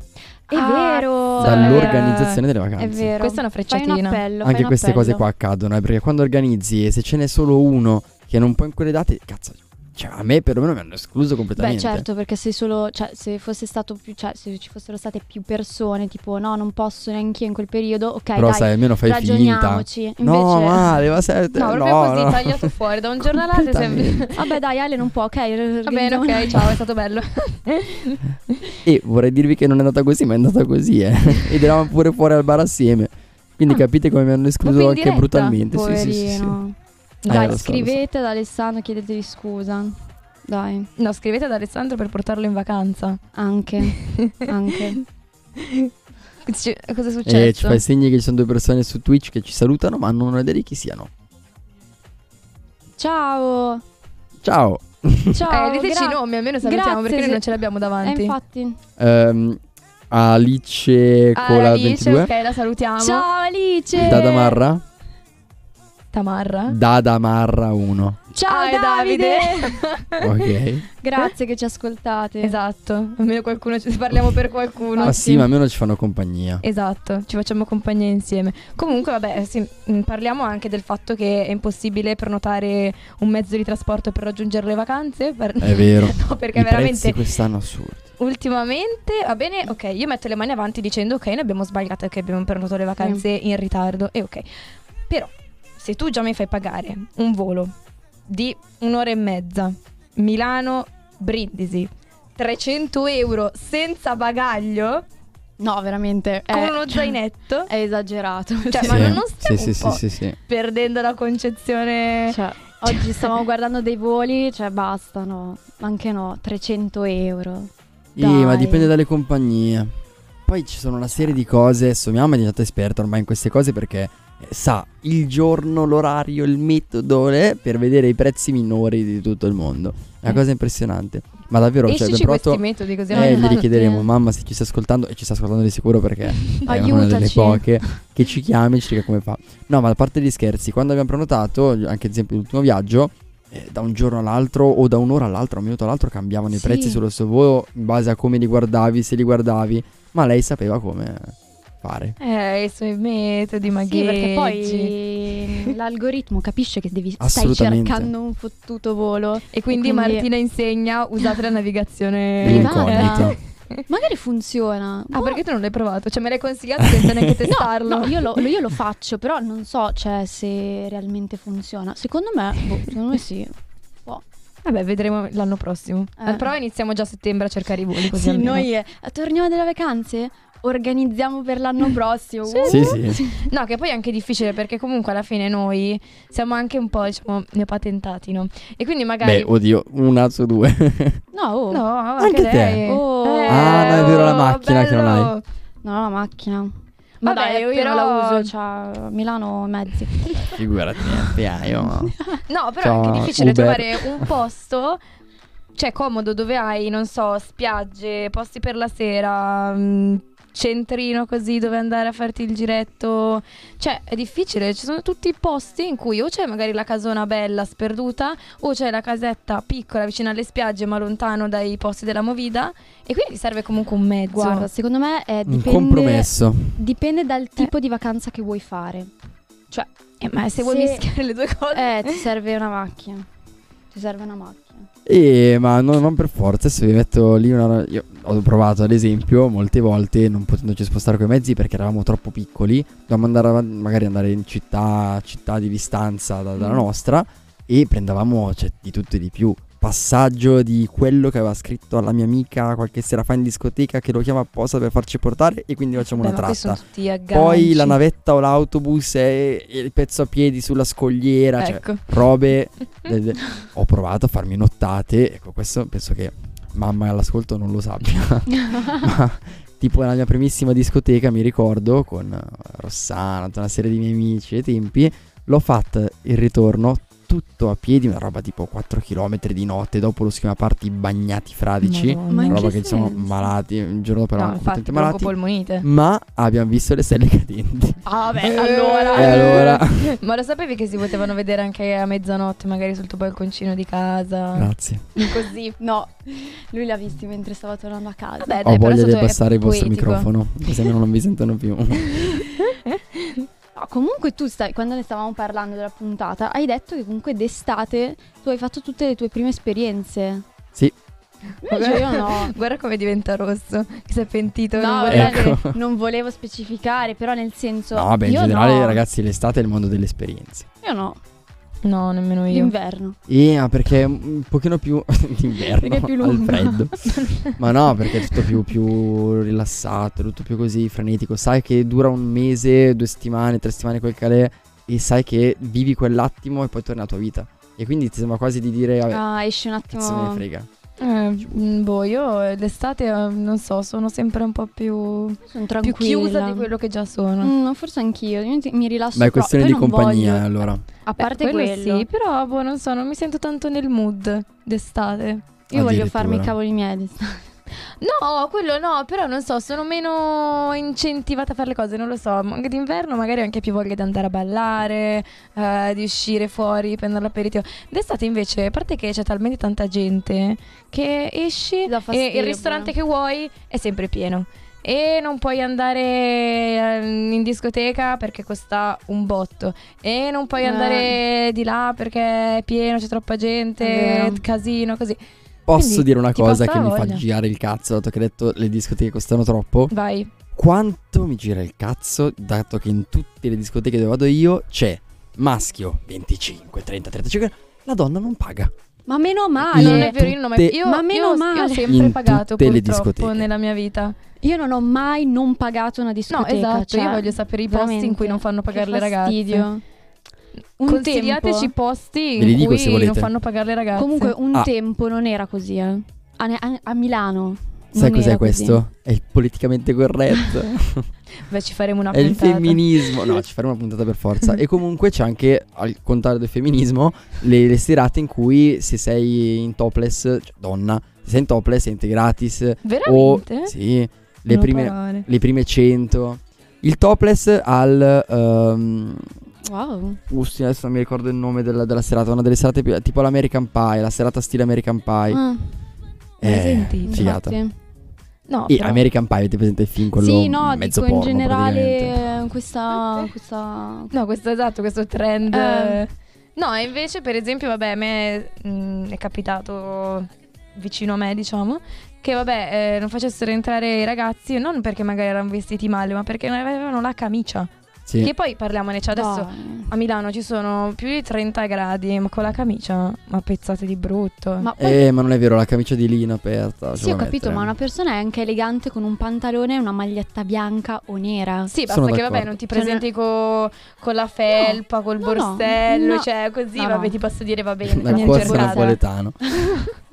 È Ah, vero. Dal- Dall'organizzazione delle È vacanze. vero. Questa è una Fai un frecciatina. appello. Anche un queste cose appello. qua accadono, eh, perché quando organizzi e se ce n'è solo uno che non può in quelle date, cazzo, cioè a me perlomeno mi hanno escluso Beh, completamente. certo, perché se solo, cioè, se fosse stato più, cioè, se ci fossero state più persone, tipo, no, non posso neanche io in quel periodo, ok, Però dai, sai, almeno fai finta. ragioniamoci. Invece, No, male, ma sei... No, proprio così, no. tagliato fuori da un giorno all'altro. Completamente. sei- vabbè, dai, Ale non può, ok. Va bene, ok, ciao, è stato bello. E vorrei dirvi che non è andata così, ma è andata così, eh. Ed eravamo pure fuori al bar assieme. Quindi Ah. capite come mi hanno escluso anche diretta? brutalmente. Sì, sì, sì, sì. Eh, Dai, so, lo so. scrivete ad Alessandro, chiedetegli scusa. Dai, No, scrivete ad Alessandro per portarlo in vacanza. anche, anche. Ci- Cosa è E successo? Eh, ci fai segni che ci sono due persone su Twitch che ci salutano, ma non ho idea di chi siano. Ciao. Ciao. Ciao. eh, diteci i gra- nomi, almeno salutiamo grazie, perché noi se- non ce l'abbiamo Eh, davanti. infatti. Ehm, Alice Ah, Cola Alice, 22. ok, la salutiamo. Ciao Alice. Dada Marra. Tamarra. Dada Marra 1. Ciao Ah, è Davide. Ok. Grazie che ci ascoltate. Esatto, almeno qualcuno ci parliamo per qualcuno. ma sì, ma almeno ci fanno compagnia. Esatto, ci facciamo compagnia insieme. Comunque, vabbè, sì, mh, parliamo anche del fatto che è impossibile prenotare un mezzo di trasporto per raggiungere le vacanze. per- È vero. no, perché I veramente prezzi quest'anno assurdi. ultimamente va bene, ok, io metto le mani avanti dicendo ok, ne abbiamo sbagliato che abbiamo prenotato le vacanze in ritardo e ok. Però se tu già mi fai pagare un volo di un'ora e mezza, Milano Brindisi, 300 euro senza bagaglio No, veramente. È, con uno zainetto, È esagerato. Cioè, Sì, ma non stiamo sì, un sì, po' sì, sì, sì. perdendo la concezione Cioè, oggi stavamo guardando dei voli, cioè bastano. Anche no, 300 euro. Sì, ma dipende dalle compagnie. Poi ci sono una serie di cose. Adesso mia mamma è diventata esperta ormai in queste cose perché eh, sa il giorno, l'orario, il metodo eh, per vedere i prezzi minori di tutto il mondo. È una Eh. cosa impressionante. Ma davvero, cioè, Escici abbiamo questi provato. metodi così Eh, gli richiederemo, mamma, se ci sta ascoltando, e ci sta ascoltando di sicuro perché è una delle poche che ci chiami e ci dica come fa. No, ma a parte gli scherzi, quando abbiamo prenotato, anche ad esempio l'ultimo viaggio, eh, da un giorno all'altro o da un'ora all'altra, un minuto all'altro cambiavano i Sì. prezzi sullo stesso volo in base a come li guardavi, se li guardavi, ma lei sapeva come fare. Eh, i suoi metodi, Sì, magheggi. perché poi l'algoritmo capisce che devi, stai cercando un fottuto volo. E quindi, E quindi- Martina insegna usate la navigazione Privata. Magari funziona. Ah, Boh. perché tu non l'hai provato? Cioè, me l'hai consigliato senza neanche testarlo. No, io lo, io lo faccio, però non so cioè, se realmente funziona. Secondo me, boh, secondo me sì. Vabbè, vedremo l'anno prossimo. Eh. Prova iniziamo già a settembre a cercare i voli. Così Sì, almeno. noi eh, torniamo dalle vacanze, organizziamo per l'anno prossimo. Uh. Sì, sì. No, che poi è anche difficile perché comunque alla fine noi siamo anche un po', diciamo, neopatentati, no? E quindi magari... Beh, oddio, una su due. No, oh. No, Anche anche te. lei. Oh. Ah, no, è vero, la oh, macchina che non hai. bello. No, la macchina. Ma Vabbè, dai, io però- non la uso, cioè, a Milano mezzi. Figurati, ah, io... No, però Ciao, è anche difficile Uber. trovare un posto, cioè comodo, dove hai, non so, spiagge, posti per la sera, mh, centrino così dove andare a farti il giretto. Cioè, è difficile, ci sono tutti i posti in cui o c'è magari la casona bella sperduta, o c'è la casetta piccola vicino alle spiagge ma lontano dai posti della movida e quindi ti serve comunque un mezzo. Guarda, secondo me è, Un dipende, compromesso. dipende dal tipo di vacanza che vuoi fare. Eh, ma se vuoi Se- mischiare le due cose... Eh, ti serve una macchina. Ti serve una macchina. Eh, ma no- non per forza, se vi metto lì una... Io ho provato ad esempio molte volte non potendoci spostare coi mezzi perché eravamo troppo piccoli, dovevamo andare avan- magari andare in città, città di distanza da- dalla Mm. nostra e prendevamo cioè, di tutto e di più. Passaggio di quello che aveva scritto alla mia amica qualche sera fa in discoteca che lo chiama apposta per farci portare e quindi facciamo Beh, una tratta. Poi la navetta o l'autobus e e il pezzo a piedi sulla scogliera, cioè Ecco. robe. de- de- Ho provato a farmi nottate. Ecco, questo penso che mamma all'ascolto non lo sappia. Ma tipo nella mia primissima discoteca, mi ricordo, con Rossana, tutta una serie di miei amici ai tempi, l'ho fatta il ritorno tutto a piedi, una roba tipo 4 km di notte, dopo lo schema party bagnati fradici. Madonna. Ma in Roba che che siamo malati, il giorno dopo No, eravamo infatti, malati. polmonite. Ma abbiamo visto le stelle cadenti. Ah, beh, Eh, allora. E allora, Ma lo sapevi che si potevano vedere anche a mezzanotte, magari sul tuo balconcino di casa? grazie. Così. No, lui l'ha visti mentre stava tornando a casa. Vabbè, Ho dai, voglia di abbassare il vostro poetico. microfono, così non vi sentono più. No, comunque tu stai, quando ne stavamo parlando della puntata, hai detto che comunque d'estate tu hai fatto tutte le tue prime esperienze. Sì. Invece io no. Guarda come diventa rosso. Che si è pentito. No, non Ecco. non volevo specificare, però nel senso... No, beh, in io generale, no. ragazzi, l'estate è il mondo delle esperienze. Io no, No, nemmeno io. l'inverno. E ah, perché è un pochino più d'inverno, Perché è più al lunga. freddo. Ma no, perché è tutto più, più rilassato, tutto più così frenetico. Sai che dura un mese, due settimane, tre settimane quel calè e sai che vivi quell'attimo e poi torni alla tua vita. E quindi ti sembra quasi di dire, vabbè, Ah, esci un cazzo me ne attimo... frega. Eh, mm, boh, io eh, d'estate, eh, non so, sono sempre un po' più, Sono più tranquilla. chiusa di quello che già sono. Mm, forse anch'io, io mi rilasso Ma è questione di compagnia, voglio- allora. A Beh, parte quello quello, sì, però boh, non so, non mi sento tanto nel mood d'estate. io voglio farmi i cavoli miei. No, quello no, però non so, sono meno incentivata a fare le cose, non lo so. Anche d'inverno magari ho anche più voglia di andare a ballare, eh, di uscire fuori, prendere l'aperitivo. D'estate invece, a parte che c'è talmente tanta gente che esci e il ristorante però. che vuoi è sempre pieno. E non puoi andare eh, in discoteca perché costa un botto. E non puoi Eh. andare di là perché è pieno, c'è troppa gente, casino, così. Posso Quindi dire una cosa che mi fa girare il cazzo, dato che hai detto le discoteche costano troppo? Vai. Quanto mi gira il cazzo, dato che in tutte le discoteche dove vado io c'è maschio 25, 30, 35, la donna non paga. Ma meno male. non è vero, io non ho mai io, Ma meno io- io male. ho sempre In pagato purtroppo discoteche. nella mia vita. Io non ho mai non pagato una No, discoteca. esatto, cioè, io voglio sapere i posti in cui non fanno pagare che le ragazze. fastidio. Un Consigliateci tempo, posti in dico cui non fanno pagare le ragazze. comunque un Ah. tempo non era così, eh. A, ne- a- a Milano. Sai cos'è questo? così. È il politicamente corretto. Beh, ci faremo una è il puntata. femminismo. No, ci faremo una puntata per forza. e comunque c'è anche, al contrario del femminismo, le, le serate in cui se sei in topless, cioè donna, se sei in topless entri gratis. O Veramente? sì, le prime, le prime 100. Il topless al... ehm, Wow. Usti, adesso non mi ricordo il nome della, della serata, una delle serate più, tipo l'American Pie, la serata stile American Pie. Ah, Eh, sentito? figata. infatti. No, E però- American Pie, avete presente il film quello Sì, no, mezzo dico in porno praticamente. generale questa, questa... No, questo esatto, questo trend. Eh. No, e invece, per esempio, vabbè, a me mh, è capitato vicino a me, diciamo, che vabbè eh, non facessero entrare i ragazzi non perché magari erano vestiti male, ma perché non avevano la camicia. Sì. Che poi parliamone, cioè adesso Dai. a Milano ci sono più di 30 gradi, ma con la camicia, ma pezzate di brutto. Ma poi Eh, ma non è vero, la camicia di lino aperta. Sì, ho capito, mettere. ma una persona è anche elegante con un pantalone e una maglietta bianca o nera. Sì, basta Sono che vabbè d'accordo. non ti Cioè, presenti co- con la felpa, col no, no, borsello, no. cioè così, No, vabbè no. ti posso dire va bene. Niente corso napoletano.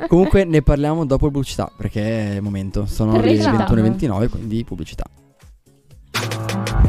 Comunque ne parliamo dopo pubblicità, perché è il momento. Sono le Pubblicità. 21.29, quindi pubblicità.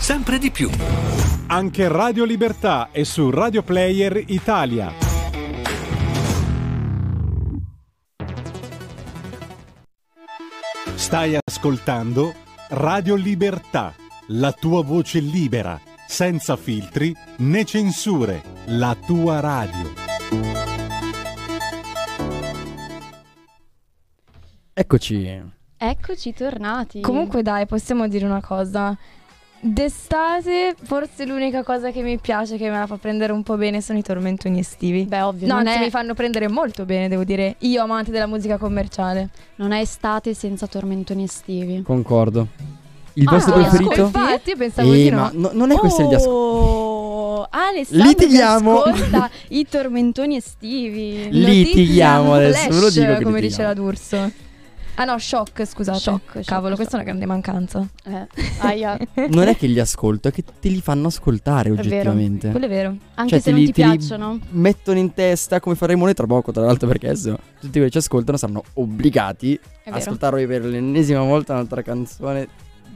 sempre di più. Anche Radio Libertà è su Radio Player Italia. Stai ascoltando Radio Libertà, la tua voce libera, senza filtri né censure, la tua radio. Eccoci. Eccoci tornati. Comunque dai, possiamo dire una cosa. D'estate forse l'unica cosa che mi piace, che me la fa prendere un po' bene, sono i tormentoni estivi. Beh, ovvio, No, non, anzi è, mi fanno prendere molto bene, devo dire. Io amante della musica commerciale. non è estate senza tormentoni estivi. Concordo. Il Ah, vostro preferito? Infatti, io pensavo Eh, di ma no. no- non è questione di ascolto. Oh, Alessandro Litighiamo. ascolta i tormentoni estivi. Litighiamo adesso, ve lo dico come dice litighiamo. la D'Urso. Ah no, shock, scusate. Shock, shock, Cavolo, shock. questa è una grande mancanza. Eh, aia. Non è che li ascolto, è che te li fanno ascoltare oggettivamente. Quello è vero. Anche Cioè, se te non li- ti piacciono. Mettono in testa come faremo noi tra poco, tra l'altro, perché adesso tutti quelli che ci ascoltano saranno obbligati È a vero. ascoltare per l'ennesima volta un'altra canzone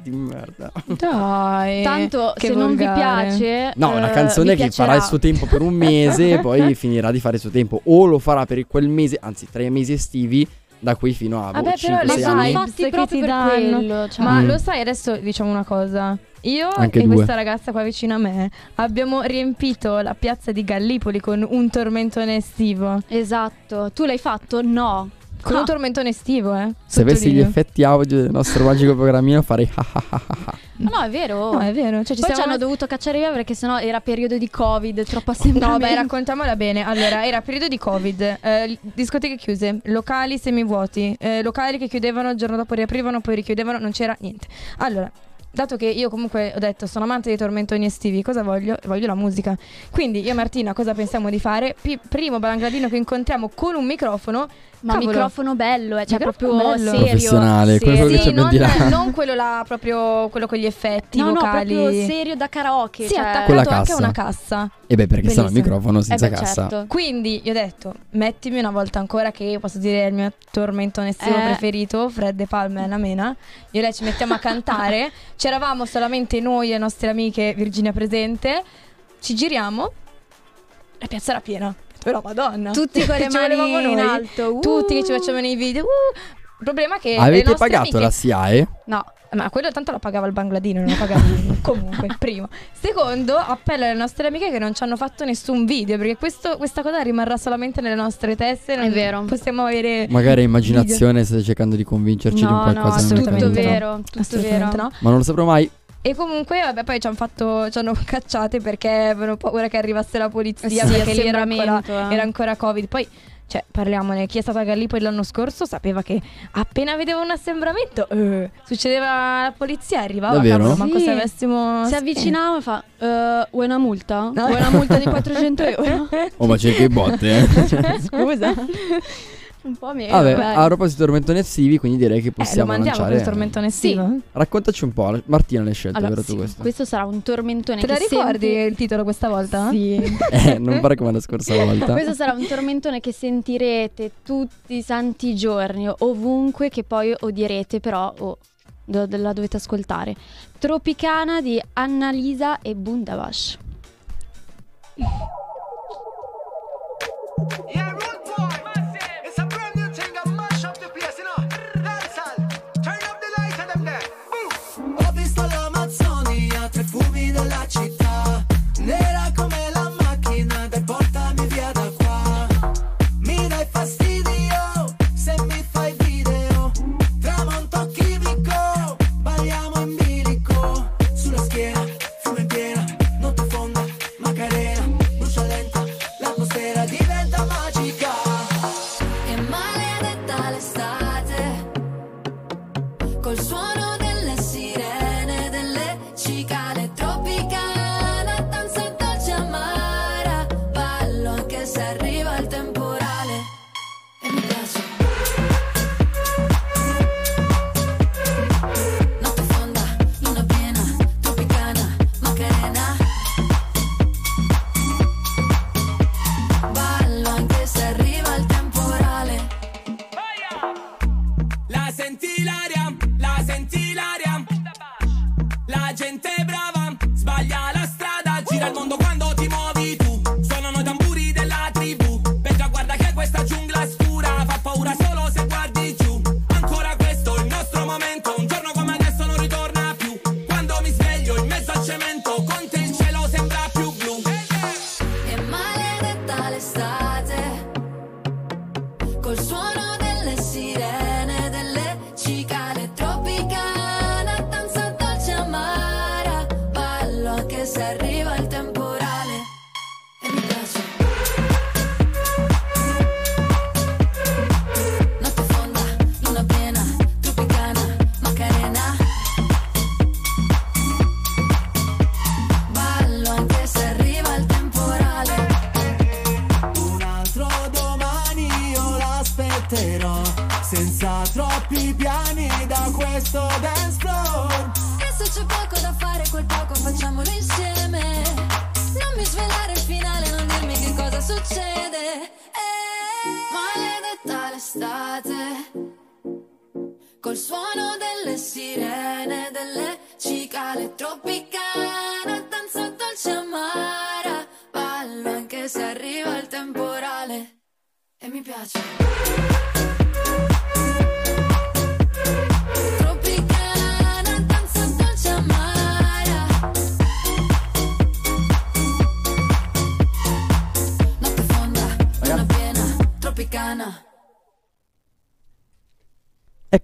di merda. Dai. Tanto che se non vi volgare. piace, No, una eh, canzone vi che farà piacerà. il suo tempo per un mese e poi finirà di fare il suo tempo. O lo farà per quel mese, anzi tre mesi estivi, da qui fino a boh, Vabbè, però 5-6 le sono anni. vibes fatti proprio per danno. quello, cioè. Ma Mm. lo sai, adesso diciamo una cosa. Io Anche e due. questa ragazza qua vicino a me abbiamo riempito la piazza di Gallipoli con un tormentone estivo. Esatto. Tu l'hai fatto? No. Con Ah. un tormentone estivo, eh. Se avessi gli effetti audio del nostro magico programmino farei ah ah ah ah ah. No, è vero. No, è vero. Cioè, ci Poi ci siamo hanno dovuto cacciare via perché sennò era periodo di Covid, troppo assembramento. No, beh, raccontiamola bene. Allora, era periodo di Covid, eh, discoteche chiuse, locali semivuoti, eh, locali che chiudevano, il giorno dopo riaprivano, poi richiudevano, non c'era niente. Allora, dato che io comunque ho detto sono amante dei tormentoni estivi, cosa voglio? Voglio la musica. Quindi io e Martina cosa pensiamo di fare? Pi- primo balangradino che incontriamo con un microfono. Ma Cavolo. microfono bello, eh, cioè Microfono proprio bello. serio. Professionale, quello serio. che Sì, c'è non, di là. non quello là, proprio quello con gli effetti No, no, vocali. proprio serio da karaoke. Sì, cioè... attaccato la anche a una cassa. E beh, perché sennò il Bellissimo. microfono senza Eh beh, cassa. certo. Quindi io ho detto, mettimi una volta ancora che io posso dire il mio tormentone estivo Eh. preferito, Fred De Palma e Anna Mena. Io e lei ci mettiamo a cantare. C'eravamo solamente noi e le nostre amiche, Virginia presente. Ci giriamo. La piazza era piena. Però madonna. Tutti con le mani in alto. uh. Tutti che ci facevano i video. Uh. Il problema è che Avete pagato amiche- la SIAE? No, ma quello tanto la pagava il Bangladino, non la pagava comunque, primo. Secondo, appello alle nostre amiche che non ci hanno fatto nessun video, perché questo- questa cosa rimarrà solamente nelle nostre teste. Non È vero. Possiamo avere... Magari immaginazione state cercando di convincerci di un No, qualcosa. no, assolutamente tutto no. vero, tutto Assolutamente vero. no. Ma non lo saprò mai. E comunque, vabbè, poi ci hanno fatto, ci hanno cacciate perché avevano paura che arrivasse la polizia, Eh sì, perché lì era ancora, assembramento, eh. era ancora Covid. Poi, cioè, parliamone, chi è stato a Gallipoli l'anno scorso sapeva che appena vedeva un assembramento, eh, succedeva la polizia, arrivava, Davvero? cavolo, manco Sì. se avessimo... Si avvicinava e fa, "Eh, vuoi una multa? No. Vuoi una multa di 400 euro? Oh, ma cerca i botte, eh. Scusa. Un po' meno. Vabbè, dai. a proposito di tormentoni estivi, quindi direi che eh, lo possiamo mandiamo lanciare. quel tormentone estivo? Raccontaci un po', Martina l'hai scelto, Allora, vero sì, tu questo? questo sarà un tormentone Te la che ricordi senti- il titolo questa volta? Sì. Eh, non pare come la scorsa volta. Questo sarà un tormentone che sentirete tutti i santi giorni, ovunque, che poi odierete, però oh, do- la dovete ascoltare. Tropicana di Annalisa e Bundabash. Yeah,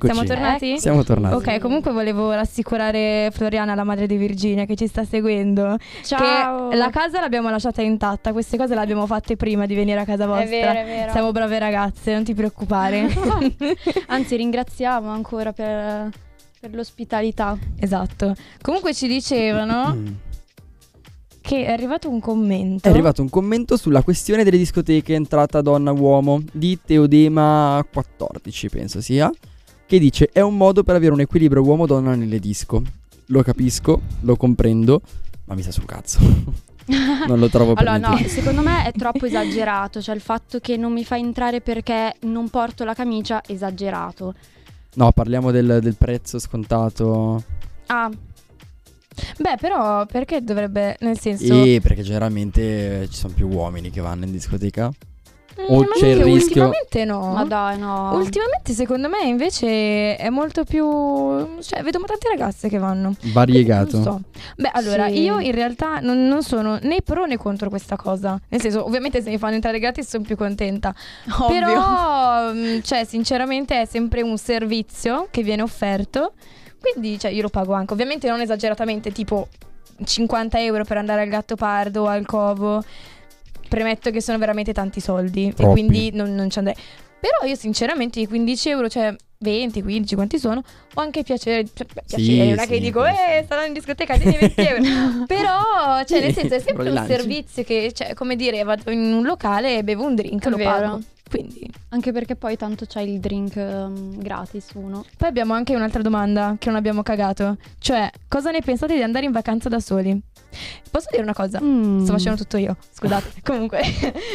Eccoci. Siamo tornati? Siamo tornati. Ok, comunque volevo rassicurare Floriana, la madre di Virginia, che ci sta seguendo. Ciao. Che la casa l'abbiamo lasciata intatta. Queste cose le abbiamo fatte prima di venire a casa vostra. vero, è vero. Siamo brave ragazze, non ti preoccupare. Anzi, ringraziamo ancora per, per l'ospitalità. esatto. Comunque ci dicevano Mm. che è arrivato un commento. È arrivato un commento sulla questione delle discoteche entrata donna-uomo di Teodema 14, penso sia, che dice è un modo per avere un equilibrio uomo-donna nelle disco. Lo capisco, lo comprendo, ma mi sta sul cazzo. non lo trovo per Allora, no, secondo me è troppo esagerato. Cioè, il fatto che non mi fa entrare perché non porto la camicia, esagerato. No, parliamo del, del prezzo scontato. Ah, Beh, però perché dovrebbe, nel senso... E perché generalmente eh, ci sono più uomini che vanno in discoteca. Mm, o ma c'è il rischio- Ultimamente no. ma dai, no. Ultimamente secondo me invece è molto più... Cioè vedo tante ragazze che vanno. Variegato. Non so. Beh, allora, Sì. io in realtà non, non sono né pro né contro questa cosa. Nel senso, ovviamente se mi fanno entrare gratis sono più contenta. Ovvio. Però, mh, cioè, sinceramente è sempre un servizio che viene offerto. Quindi, cioè, io lo pago anche. Ovviamente non esageratamente, tipo 50 euro per andare al Gattopardo o al Covo. Premetto che sono veramente tanti soldi. Troppi. E quindi non, non ci andrei. Però io sinceramente i 15 euro, cioè 20, 15, quanti sono, ho anche piacere, cioè, beh, Sì, piacere, non è che sì, dico, questo. eh, stanno in discoteca, tieni 20 euro. Però, cioè, nel senso, è sempre un servizio che, cioè, come dire, vado in un locale e bevo un drink, È lo vero. pago. Quindi. Anche perché poi tanto c'è il drink ehm, gratis uno. Poi abbiamo anche un'altra domanda che non abbiamo cagato. Cioè, cosa ne pensate di andare in vacanza da soli? Posso dire una cosa? Mm. Sto facendo tutto io, scusate. Comunque.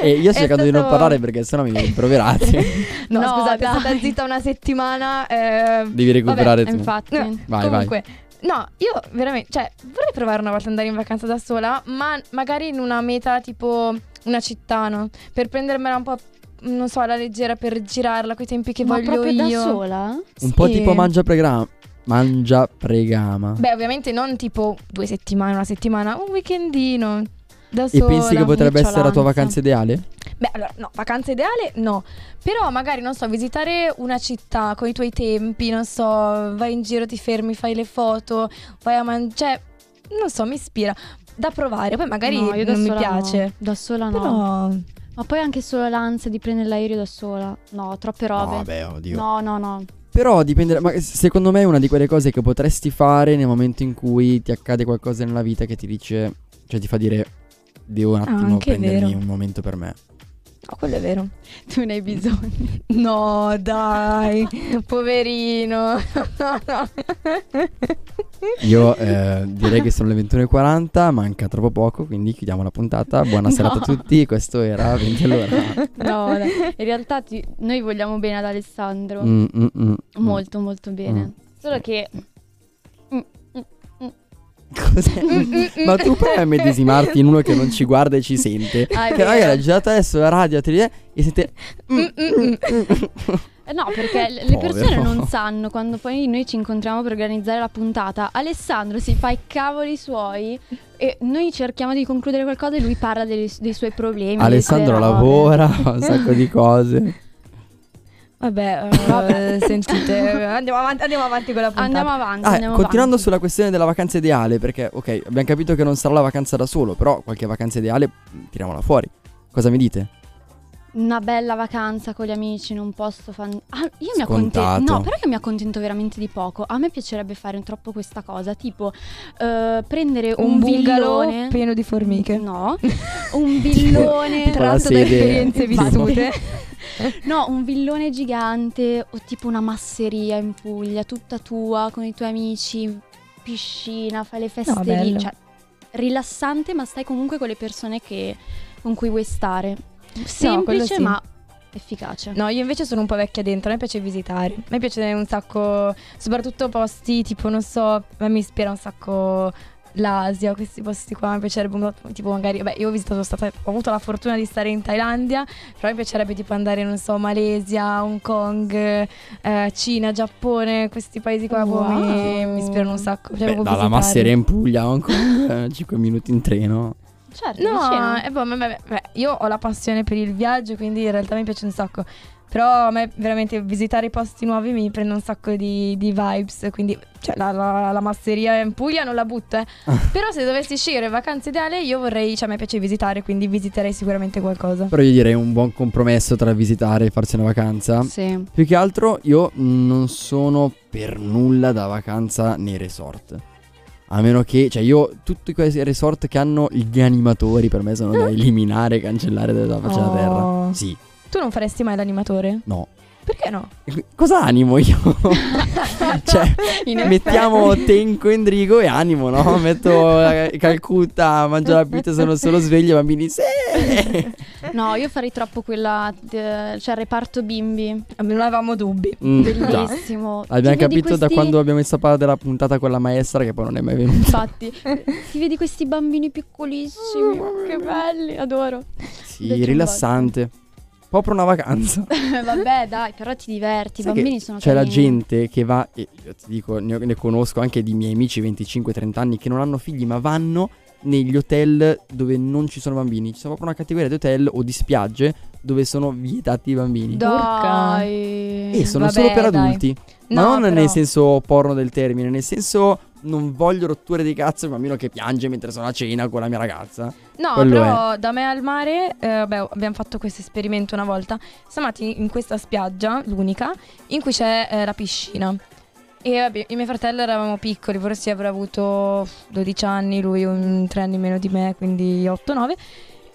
E io sto cercando di non stato- parlare perché sennò mi viene improverati. No, No, scusate, dai. è stata zitta una settimana. eh, Devi recuperare Vabbè, tu. infatti. No, Vai, comunque, no, io veramente, cioè, vorrei provare una volta ad andare in vacanza da sola, ma magari in una meta tipo una città, no? Per prendermela un po', non so, alla leggera per girarla quei tempi che Ma voglio proprio io. da sola? Un po' Sì. tipo mangia pregama. Mangia pregama. Beh, ovviamente non tipo due settimane, una settimana, un weekendino. Da e sola. pensi che potrebbe essere la tua vacanza ideale? Beh, allora, no, vacanza ideale no. Però magari, non so, visitare una città con i tuoi tempi, non so, vai in giro, ti fermi, fai le foto, vai a mangiare. Cioè, non so, mi ispira. Da provare, poi magari No, non mi sola no. piace. Da sola no. Però... Ma poi anche solo l'ansia di prendere l'aereo da sola. No, troppe robe. No, vabbè, oddio. No, no, no. Però dipende, ma secondo me è una di quelle cose che potresti fare nel momento in cui ti accade qualcosa nella vita che ti dice, cioè ti fa dire devo un attimo è prendermi vero. un momento per me. No, quello è vero. Tu ne hai bisogno. No, dai, poverino. Io eh, direi che sono le 21.40, manca troppo poco, quindi chiudiamo la puntata. Buona serata a tutti, questo era 20 all'ora. No, dai. in realtà ti- noi vogliamo bene ad Alessandro. Mm, mm, mm, mm. Molto, molto bene. Mm. Solo che Cos'è? Ma tu provi a medesimarti in uno che non ci guarda e ci sente. Ah, che magari girato adesso la radio e sente Eh No, perché le le persone Povero. non sanno quando poi noi ci incontriamo per organizzare la puntata. Alessandro si fa i cavoli suoi e noi cerchiamo di concludere qualcosa e lui parla dei, dei suoi problemi. Alessandro lavora, fa un sacco di cose. Vabbè, eh, sentite, andiamo avanti, andiamo avanti con la puntata. Andiamo avanti, Ah, andiamo continuando avanti. sulla questione della vacanza ideale, perché ok, abbiamo capito che non sarà la vacanza da solo, però qualche vacanza ideale mh, tiriamola fuori. Cosa mi dite? Una bella vacanza con gli amici in un posto fan... Ah, io mi accontento. No, però io mi accontento veramente di poco. A me piacerebbe fare troppo questa cosa, tipo eh, prendere un, un villone pieno di formiche. No, un villone tratto da esperienze vissute. No, un villone gigante o tipo una masseria in Puglia, tutta tua, con i tuoi amici, piscina, fai le feste lì, bello. cioè rilassante, ma stai comunque con le persone che, con cui vuoi stare. Semplice sì. ma efficace. No, io invece sono un po' vecchia dentro, a me piace visitare. A me piace un sacco, soprattutto posti tipo, non so, a me mi ispira un sacco l'Asia, questi posti qua, mi piacerebbe un po', tipo magari, beh, io ho visitato, sono stata, ho avuto la fortuna di stare in Thailandia, però mi piacerebbe tipo andare, non so, Malesia, Hong Kong, eh, Cina, Giappone, questi paesi qua boh, mi, Wow. mi ispirano un sacco. Mi Beh, dalla masseria in Puglia Hong Kong, 5 minuti in treno. Certo, No, eh, boh, vabbè, beh, io ho la passione per il viaggio, quindi in realtà mi piace un sacco. Però a me veramente visitare i posti nuovi mi prende un sacco di, di vibes. Quindi, cioè, la, la- la masseria in Puglia non la butto, eh. Però se dovessi scegliere vacanza ideale, io vorrei, cioè, a me piace visitare, quindi visiterei sicuramente qualcosa. Però io direi un buon compromesso tra visitare e farsi una vacanza. Sì. Più che altro io non sono per nulla da vacanza nei resort. A meno che, cioè io, tutti quei resort che hanno gli animatori per me sono da eliminare cancellare dalla faccia della terra. Oh. Sì, Tu non faresti mai l'animatore? no. Perché no? Cosa animo io? cioè, In effetti. mettiamo Tenco Endrigo e animo, no? Metto eh, Calcutta a mangiare la pizza, sono solo svegli i bambini. Sì! No, io farei troppo quella, de- cioè reparto bimbi. Non avevamo dubbi. Mm, già. Bellissimo. Abbiamo Ti vedi capito da questi- quando abbiamo iniziato a parlare della puntata con la maestra che poi non è mai venuta. Infatti, ti vedi questi bambini piccolissimi, che belli, adoro. Sì, Vecchio rilassante. Proprio una vacanza. Vabbè, dai, però ti diverti, i bambini sono C'è la carini. gente che va, e io ti dico, ne, ne conosco anche di miei amici 25-30 anni che non hanno figli, ma vanno negli hotel dove non ci sono bambini. Ci sono proprio una categoria di hotel o di spiagge dove sono vietati i bambini. Dai. E sono Vabbè, solo per dai. adulti. Ma No, non però- nel senso porno del termine, nel senso non voglio rotture di cazzo il bambino che piange mentre sono a cena con la mia ragazza. No, Quello però da me al mare, eh, beh, abbiamo fatto questo esperimento una volta. Siamo andati in questa spiaggia, l'unica, in cui c'è eh, la piscina. E vabbè, io e mio fratello eravamo piccoli, forse avrà avuto 12 anni, lui un 3 anni meno di me, quindi 8-9.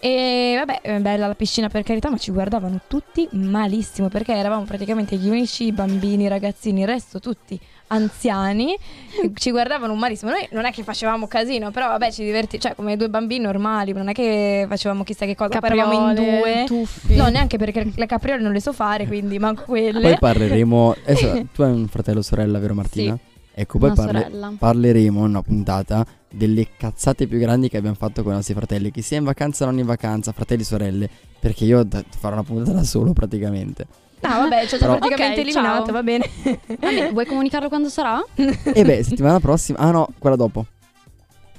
E vabbè, è bella la piscina per carità, ma ci guardavano tutti malissimo perché eravamo praticamente gli unici bambini, ragazzini, il resto tutti anziani, che ci guardavano malissimo. Noi non è che facevamo casino, però vabbè, ci divertivamo, cioè come due bambini normali, non è che facevamo chissà che cosa, poi eravamo in Capriole, due. tuffi. No, neanche perché le capriole non le so fare, quindi manco quelle. Poi parleremo. adesso, tu hai un fratello sorella, vero Martina? Ecco, poi parle- parleremo in una puntata delle cazzate più grandi che abbiamo fatto con i nostri fratelli, che sia in vacanza o non in vacanza, fratelli e sorelle, perché io da- farò una puntata da solo praticamente. No, vabbè, ci ho già Però- praticamente Ok, eliminato, ciao. va bene. Vabbè, vuoi comunicarlo quando sarà? e beh, settimana prossima, ah no, quella dopo.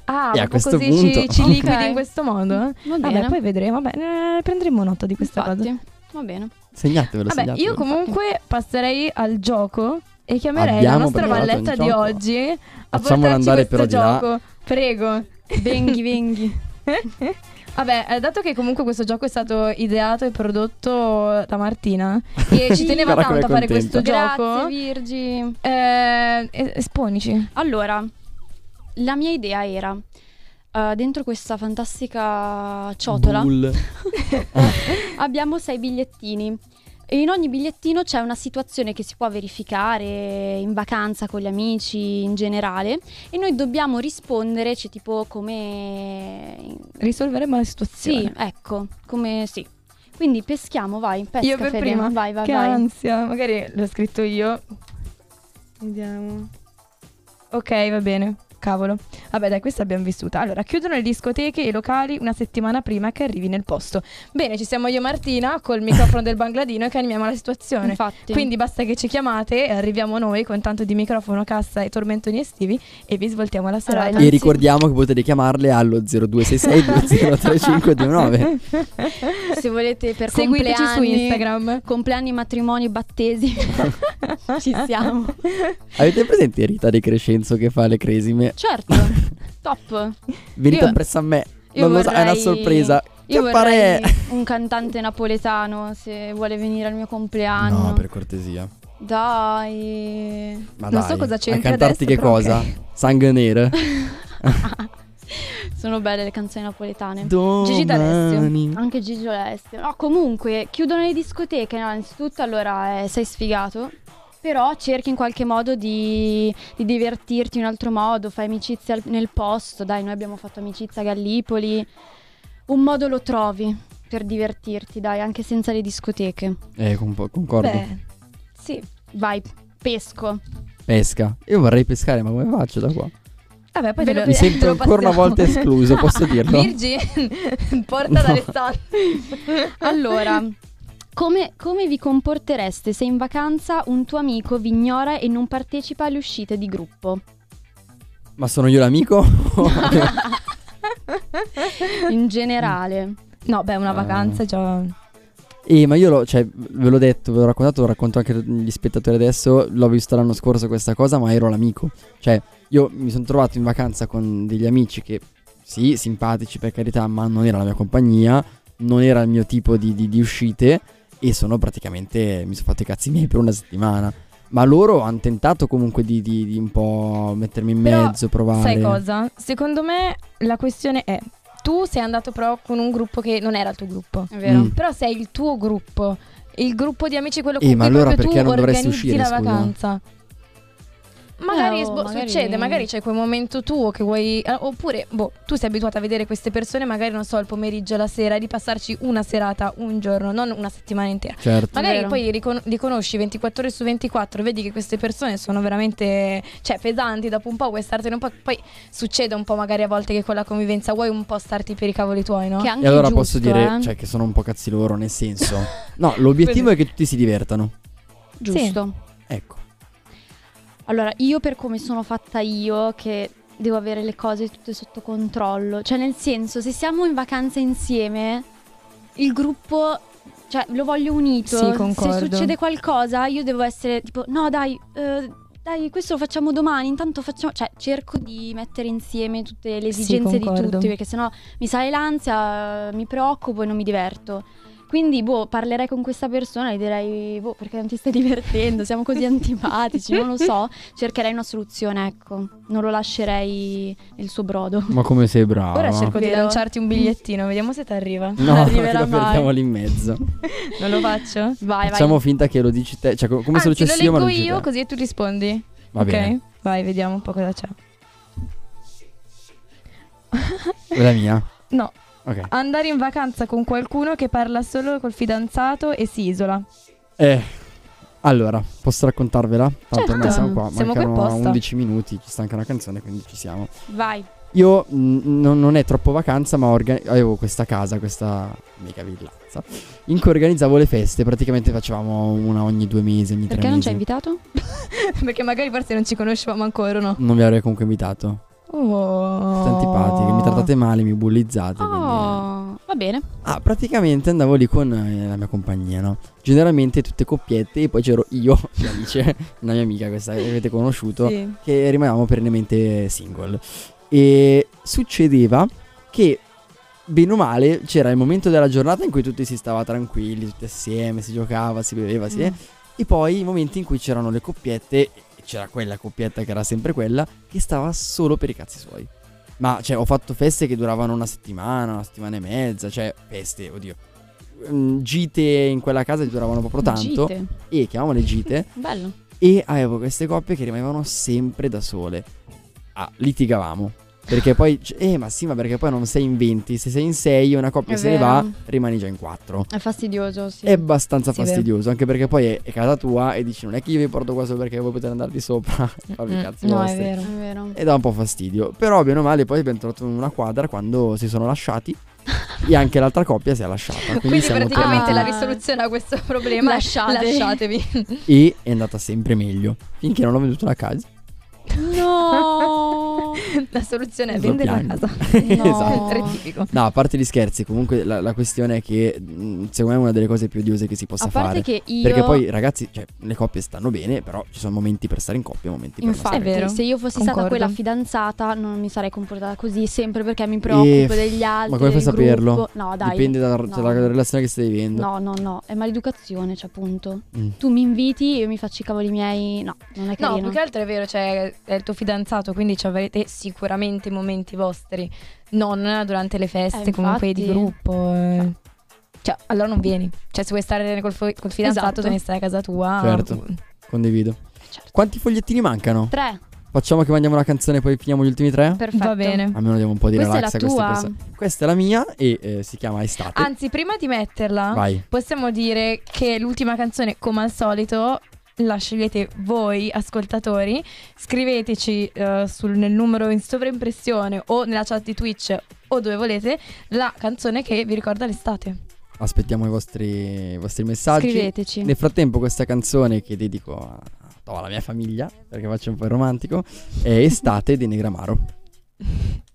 Ah, E a proprio questo così punto- ci, ci Ok. liquidi in questo modo? Va Vabbè, bene. poi vedremo, vabbè, eh, prenderemo nota di questa cosa. Infatti, va bene. Segnatevelo, Vabbè, segnatevelo. io comunque passerei al gioco e chiamerei Abbiamo la nostra preparato un valletta di gioco. oggi a Facciamola portarci andare questo però di là. gioco. Prego. Venghi, venghi. Vabbè, eh, dato che comunque questo gioco è stato ideato e prodotto da Martina e ci teneva Guarda tanto a fare questo contenta. gioco, Grazie, Virgi. eh, es- esponici. Allora, la mia idea era eh, dentro questa fantastica ciotola abbiamo sei bigliettini. E in ogni bigliettino c'è una situazione che si può verificare in vacanza con gli amici in generale e noi dobbiamo rispondere, cioè tipo come... Risolveremo la situazione. Sì, ecco, come sì. Quindi peschiamo, vai, pesca io per Fede. prima. Vai, vai, che vai. ansia. Magari l'ho scritto io. Vediamo. Ok, va bene. Cavolo. Vabbè, dai, questa abbiamo vissuta. Allora, chiudono le discoteche e i locali una settimana prima che arrivi nel posto. Bene, ci siamo io e Martina col microfono del Bangladino e che animiamo la situazione. Infatti. Quindi basta che ci chiamate e arriviamo noi con tanto di microfono, cassa e tormentoni estivi e vi svoltiamo la serata. Allora, E ricordiamo che potete chiamarle allo 0266 203529. se volete per Seguiteci su compleanni, Instagram. compleanni, matrimoni, battesimi, ci siamo. Avete presente Rita De Crescenzo che fa le cresime? Certo, top. Venite Io- appresso a me. io Non lo so, è una vorrei- sorpresa. Io Che vorrei pare- un cantante napoletano se vuole venire al mio compleanno. No, per cortesia. Dai. Ma Non dai, so cosa a c'entra cantarti adesso, che cosa? ok. Sangue nero. Sono belle le canzoni napoletane. Gigi Domani. D'Alessio. Anche Gigi D'Alessio. No, comunque, chiudono le discoteche, no, innanzitutto allora eh, sei sfigato. Però cerchi in qualche modo di, di divertirti in un altro modo, fai amicizia nel posto. Dai, noi abbiamo fatto amicizia a Gallipoli. Un modo lo trovi per divertirti, dai, anche senza le discoteche. Eh, con- concordo. Beh, sì. Vai, pesco. Pesca. Io vorrei pescare, ma come faccio da qua? Vabbè, poi Ve te lo- Mi sento ancora una volta escluso, posso dirlo? Virgi, porta No. d'Alessandro. Allora, come, come vi comportereste se in vacanza un tuo amico vi ignora e non partecipa alle uscite di gruppo? Ma sono io l'amico? In generale. No, beh, una Eh. vacanza già. Eh, ma io l'ho, cioè, ve l'ho detto, ve l'ho raccontato, lo racconto anche agli spettatori adesso. L'ho visto l'anno scorso questa cosa, ma ero l'amico. Cioè, io mi sono trovato in vacanza con degli amici che, sì, simpatici per carità, ma non era la mia compagnia, non era il mio tipo di, di- di uscite. E sono praticamente, mi sono fatto i cazzi miei per una settimana. Ma loro hanno tentato comunque di, di- di un po' mettermi in Però, mezzo, provare. Sai cosa? Secondo me la questione è: tu sei andato però con un gruppo che non era il tuo gruppo. È vero. Mm. Però sei il tuo gruppo. Il gruppo di amici, quello Eh, con ma cui allora proprio perché tu non dovresti organizzi uscire, la scusa? vacanza. Magari, oh, boh, magari- succede, magari c'è quel momento tuo che vuoi. eh, oppure, boh, tu sei abituata a vedere queste persone, magari non so, il pomeriggio, la sera, di passarci una serata, un giorno, non una settimana intera. Certo. Magari Vero. poi ricon- li conosci 24 ore su 24, vedi che queste persone sono veramente cioè, pesanti, dopo un po' vuoi startene un po'. Poi succede un po' magari a volte che con la convivenza vuoi un po' starti per i cavoli tuoi, no? Che anche E allora è posso giusto, dire, eh. cioè, che sono un po' cazzi loro, nel senso. No, l'obiettivo è che tutti si divertano. Giusto. Ecco. Allora, io per come sono fatta io, che devo avere le cose tutte sotto controllo. Cioè, nel senso, se siamo in vacanza insieme, il gruppo, cioè, lo voglio unito. Sì, concordo. Se succede qualcosa, io devo essere tipo, no, dai, eh, dai, questo lo facciamo domani. Intanto facciamo. Cioè, cerco di mettere insieme tutte le Sì, esigenze di concordo. tutti, perché sennò mi sale l'ansia, mi preoccupo e non mi diverto. Quindi, boh, parlerei con questa persona e direi, boh, perché non ti stai divertendo? Siamo così antipatici, non lo so. Cercherei una soluzione, ecco. Non lo lascerei nel suo brodo. Ma come sei brava. Ora cerco di Vero? lanciarti un bigliettino, vediamo se ti arriva. No, arriverà lo mai. perdiamo lì in mezzo. Non lo faccio? Vai, Facciamo vai. finta che lo dici te. Cioè, co- come se lo Anzi, lo dicessi io, ma leggo lo dici io te. così tu rispondi. Va ok? bene. Vai, vediamo un po' cosa c'è. È la mia? No, Ok. andare in vacanza con qualcuno che parla solo col fidanzato e si isola. Eh. Allora, posso raccontarvela? Tanto ormai Certo. siamo qua. Siamo Mancano apposta. 11 minuti. Ci sta anche una canzone, quindi ci siamo. Vai. Io mh, non, non è troppo vacanza, ma orga- avevo questa casa, questa mega villazza, in cui organizzavo le feste. Praticamente facevamo una ogni due mesi, ogni Perché tre non mesi. ci hai invitato? Perché magari forse non ci conoscevamo ancora, no? Non vi avrei comunque invitato. Oh. Siete antipatiche, mi trattate male, mi bullizzate. quindi- Oh, va bene. Ah, praticamente andavo lì con eh, la mia compagnia, no? Generalmente tutte coppiette e poi c'ero io, Alice, una mia amica questa che avete conosciuto, Sì. che rimanevamo perennemente single. E succedeva che, bene o male, c'era il momento della giornata in cui tutti si stava tranquilli, tutti assieme, si giocava, si beveva, si... Mm. E poi i momenti in cui c'erano le coppiette, c'era quella coppietta che era sempre quella, che stava solo per i cazzi suoi. Ma, cioè, ho fatto feste che duravano una settimana, una settimana e mezza, cioè, feste, oddio. Mm, Gite in quella casa che duravano proprio tanto. Gite. E chiamiamole gite. Bello. E avevo queste coppie che rimanevano sempre da sole. Ah, litigavamo. Perché poi, eh, ma sì, ma perché poi non sei in 20. Se sei in 6 e una coppia È se ne vero. va, rimani già in 4. È fastidioso, sì. È abbastanza Sì, fastidioso, anche perché poi è, è casa tua e dici non è che io vi porto qua solo perché voi potete andare di sopra e farvi i Mm, cazzi no, è vostri. vero. È vero. E dà un po' fastidio. Però, bene o male, poi abbiamo trovato una quadra quando si sono lasciati. e anche l'altra coppia si è lasciata. Quindi, Quindi praticamente la risoluzione a questo problema Lasciate. è lasciatevi. E è andata sempre meglio. Finché non ho venduto la casa. No. La soluzione è Adesso vendere la piango. casa. esatto. È tipico. No, a parte gli scherzi, comunque la, la questione è che mh, secondo me è una delle cose più odiose che si possa A parte fare. che io Perché poi ragazzi, cioè, le coppie stanno bene, però ci sono momenti per stare in coppia e momenti per non Infatti, È vero, se io fossi stata concordo. quella fidanzata, non mi sarei comportata così sempre perché mi preoccupo Eh, degli altri. Ma come fai a saperlo? No, dai. Dipende dalla, no. dalla relazione che stai vivendo. No, no, no, è maleducazione, cioè appunto. Mm. Tu mi inviti, io mi faccio i cavoli miei. No, non è No, carino. più che altro è vero, cioè è il tuo fidanzato, quindi ci avrete sicuramente i momenti vostri, non durante le feste Eh, comunque di infatti. gruppo. eh. Cioè, allora non vieni. Cioè, se vuoi stare col, fo- col fidanzato, Esatto. te ne stai a casa tua. Certo. Condivido. Certo. Quanti fogliettini mancano? Tre, Facciamo che mandiamo una canzone e poi finiamo gli ultimi tre? perfetto. Va bene. Almeno diamo un po' di Questa è relax la a queste tua. persone. Questa è la mia e eh, si chiama Estate. Anzi, prima di metterla, Vai. possiamo dire che l'ultima canzone, come al solito, la scegliete voi, ascoltatori. Scriveteci eh, sul- nel numero in sovraimpressione o nella chat di Twitch o dove volete la canzone che vi ricorda l'estate. Aspettiamo i vostri, i vostri messaggi. Scriveteci. Nel frattempo questa canzone che dedico a, alla mia famiglia, perché faccio un po' il romantico, è Estate di Negramaro.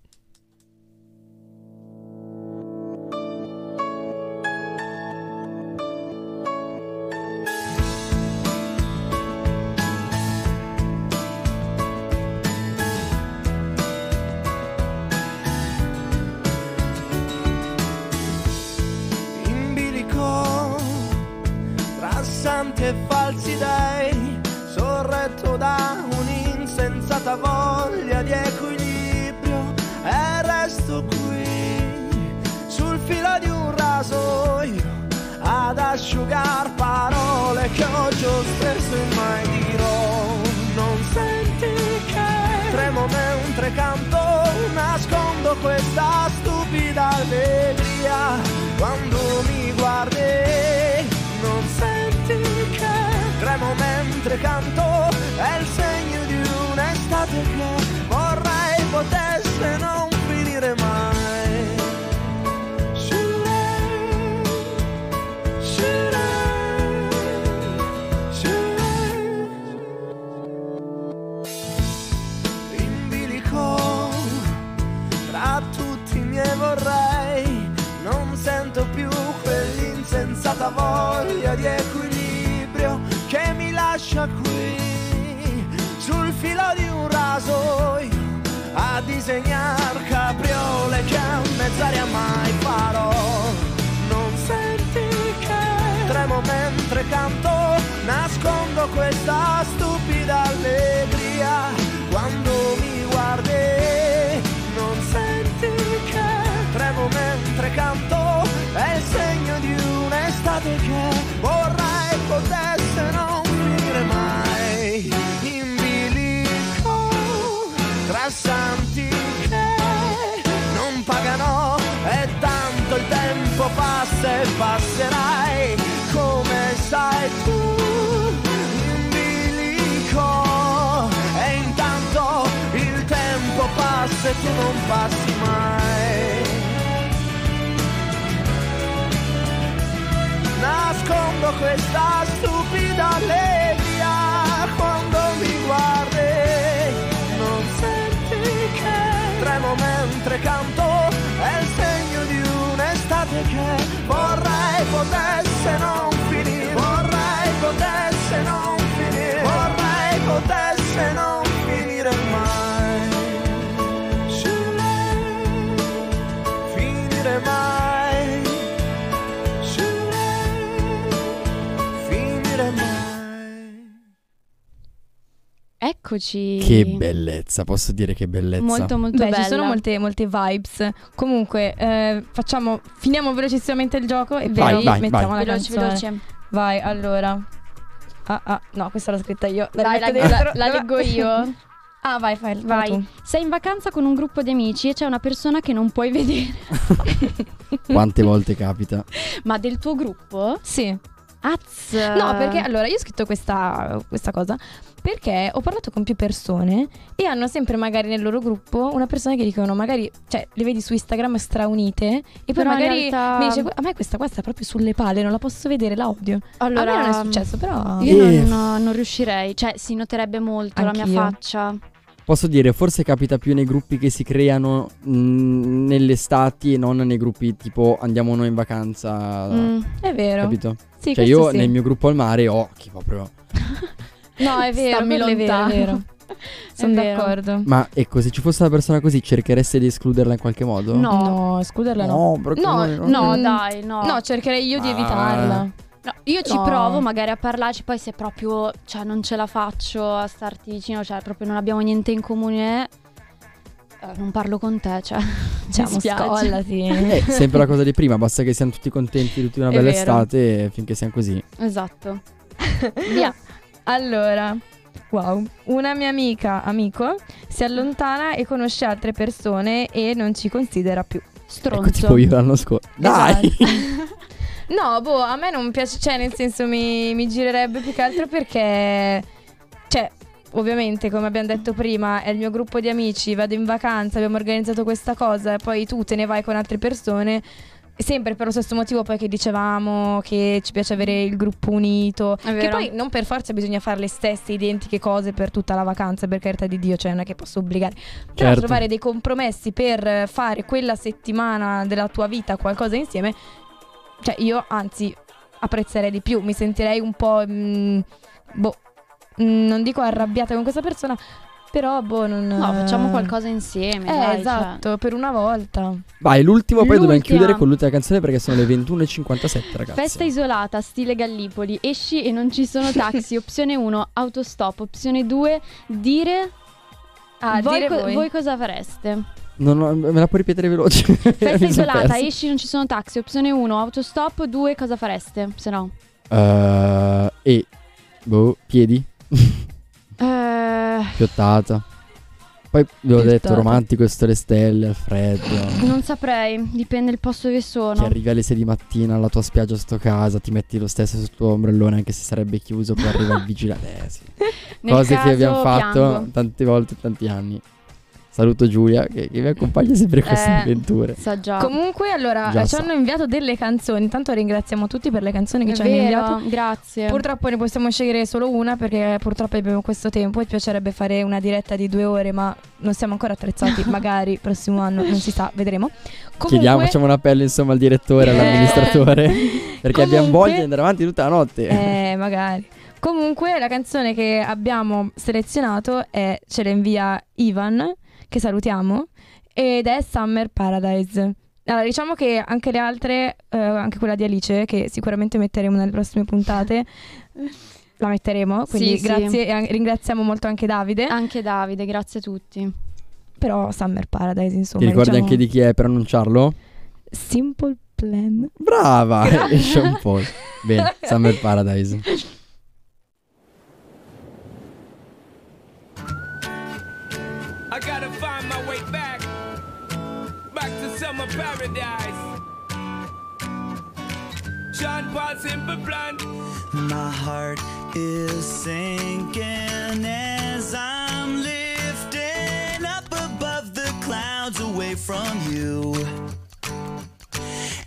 tra santi che non pagano e tanto il tempo passa e passerai. Come sai tu in bilico e intanto il tempo passa e tu non passi mai. Nascondo questa stupida allegria mentre canto è il segno di un'estate che vorrei potesse non finire. Vorrei potesse non finire. Vorrei potesse non finire Eccoci. Che bellezza, posso dire che bellezza. Molto molto Beh, bella. ci sono molte, molte vibes. Comunque, eh, facciamo, finiamo velocissimamente il gioco e Vai, poi vai, mettiamo vai. la Veloce, canzone. veloce. Vai, allora. Ah, ah, no, questa l'ho scritta io. La Dai, la, la- la leggo io. Ah, vai, fai, Vai. tu. Sei in vacanza con un gruppo di amici e c'è una persona che non puoi vedere. Quante volte capita? Ma del tuo gruppo? Sì. Az. No, perché allora io ho scritto questa, questa cosa perché ho parlato con più persone e hanno sempre magari nel loro gruppo una persona che dicono magari, cioè le vedi su Instagram straunite e poi Però magari realtà- mi dice a me questa qua sta proprio sulle palle, non la posso vedere, la odio. Allora, a me non è successo, però Io Eh. non, non riuscirei, cioè si noterebbe molto la mia Anch'io. faccia. Posso dire, forse capita più nei gruppi che si creano mh, nelle estati e non nei gruppi tipo andiamo noi in vacanza. Mm. è vero. Capito? Sì, cioè io sì. nel mio gruppo al mare ho chi proprio... No, è vero, Stammi è vero, è vero. Sono d'accordo. Ma ecco, se ci fosse una persona così cercheresti di escluderla in qualche modo? No. No, escluderla no. No, perché No, non- No, Mm. dai, no. No, cercherei io di Ah. evitarla. No, io ci No. provo magari a parlarci, poi se proprio cioè, non ce la faccio a starti vicino, cioè proprio non abbiamo niente in comune, eh, non parlo con te, cioè. Diciamo, scollati. Eh, sempre la cosa di prima, basta che siamo tutti contenti di una È bella vero. estate finché siamo così. Esatto. Via. Allora, wow, una mia amica, amico, si allontana e conosce altre persone e non ci considera più. Stronzo. Ecco tipo io l'anno scorso. Dai! No, boh, a me non piace, cioè nel senso mi, mi girerebbe più che altro perché, cioè, ovviamente come abbiamo detto prima è il mio gruppo di amici, vado in vacanza, abbiamo organizzato questa cosa e poi tu te ne vai con altre persone. Sempre per lo stesso motivo poi che dicevamo che ci piace avere il gruppo unito. È Che poi non per forza bisogna fare le stesse identiche cose per tutta la vacanza, per carità di Dio, cioè non è che posso obbligare. Però Certo. trovare dei compromessi per fare quella settimana della tua vita qualcosa insieme, cioè io anzi apprezzerei di più, mi sentirei un po'... mm, boh, mm, non dico arrabbiata con questa persona, però boh, non... No, facciamo qualcosa insieme. Eh, dai, cioè. esatto, per una volta. Vai, l'ultimo, poi dobbiamo chiudere con l'ultima canzone perché sono le 21.57, ragazzi. Festa isolata, stile Gallipoli. Esci e non ci sono taxi. Opzione 1, autostop. Opzione 2, dire. Ah, voi, dire co- voi. voi cosa fareste? Non ho- me la puoi ripetere veloce? Festa isolata, perso. esci, non ci sono taxi. Opzione 1, autostop. 2, cosa fareste? Se no. Eh, e... Boh, piedi, Eh, piottata. Poi vi ho detto romantico e le stelle, freddo. non saprei, dipende il posto dove Che sono. arrivi alle 6 di mattina alla tua spiaggia sto casa, ti metti lo stesso sul tuo ombrellone anche se sarebbe chiuso, poi arriva il vigilante. Eh, sì. Cose che abbiamo fatto piango. tante volte, tanti anni. Saluto Giulia che, che mi accompagna sempre in queste Eh, avventure. Sa già. Comunque, allora, Già ci so. hanno inviato delle canzoni. Intanto ringraziamo tutti per le canzoni che È ci hanno vero, inviato. grazie. Purtroppo ne possiamo scegliere solo una perché purtroppo abbiamo questo tempo e ci piacerebbe fare una diretta di due ore, ma non siamo ancora attrezzati. Magari prossimo anno non si sa, vedremo. Comunque, Chiediamo, facciamo un appello insomma al direttore, Eh. all'amministratore, perché abbiamo Comunque- voglia di andare avanti tutta la notte. Eh, magari. Comunque, la canzone che abbiamo selezionato è Ce la invia Ivan, che salutiamo, ed è Summer Paradise. Allora, diciamo che anche le altre, eh, anche quella di Alice, che sicuramente metteremo nelle prossime puntate, la metteremo. Quindi Sì, sì. grazie e an- ringraziamo molto anche Davide. Anche Davide, grazie a tutti. Però Summer Paradise, insomma. Ti ricordi diciamo, anche di chi è per annunciarlo? Simple Plan. Brava! Sean Paul. Bene, Summer Paradise. My heart is sinking as I'm lifting up above the clouds away from you.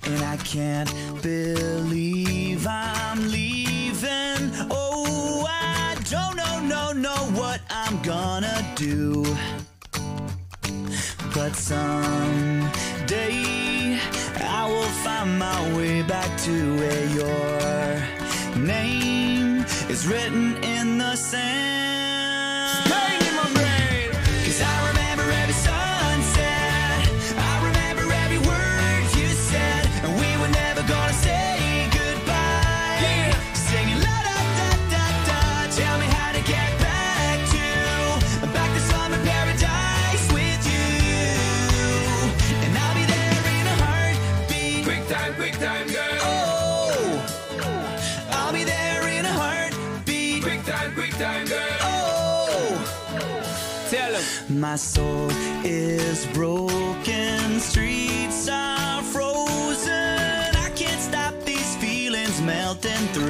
And I can't believe I'm leaving. Oh, I don't know, no, know what I'm gonna do. But someday I will find my way back to where your name is written in the sand. My soul is broken, streets are frozen. I can't stop these feelings melting through.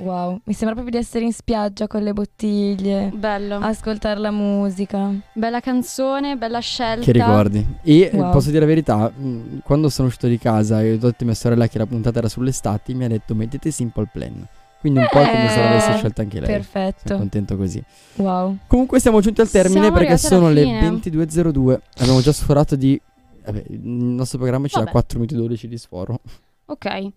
Wow, mi sembra proprio di essere in spiaggia con le bottiglie. Bello. Ascoltare la musica. Bella canzone, bella scelta. Che ricordi? E eh, Wow. posso dire la verità, mh, quando sono uscito di casa e ho detto a mia sorella che la puntata era sull'estate, mi ha detto mettete Simple Plan. Quindi un po' come se Eh, l'avesse scelta anche lei. Perfetto. Sono contento così. Wow. Comunque siamo giunti al termine Siamo perché sono le fine. 22.02. Abbiamo già sforato di... Vabbè, il nostro programma ci dà Vabbè. 4 minuti e 12 di sforo. Ok.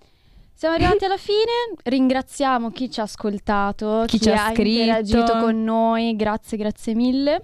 Siamo arrivati alla fine, ringraziamo chi ci ha ascoltato, Chi ci ha scritto. interagito con noi, grazie, grazie mille.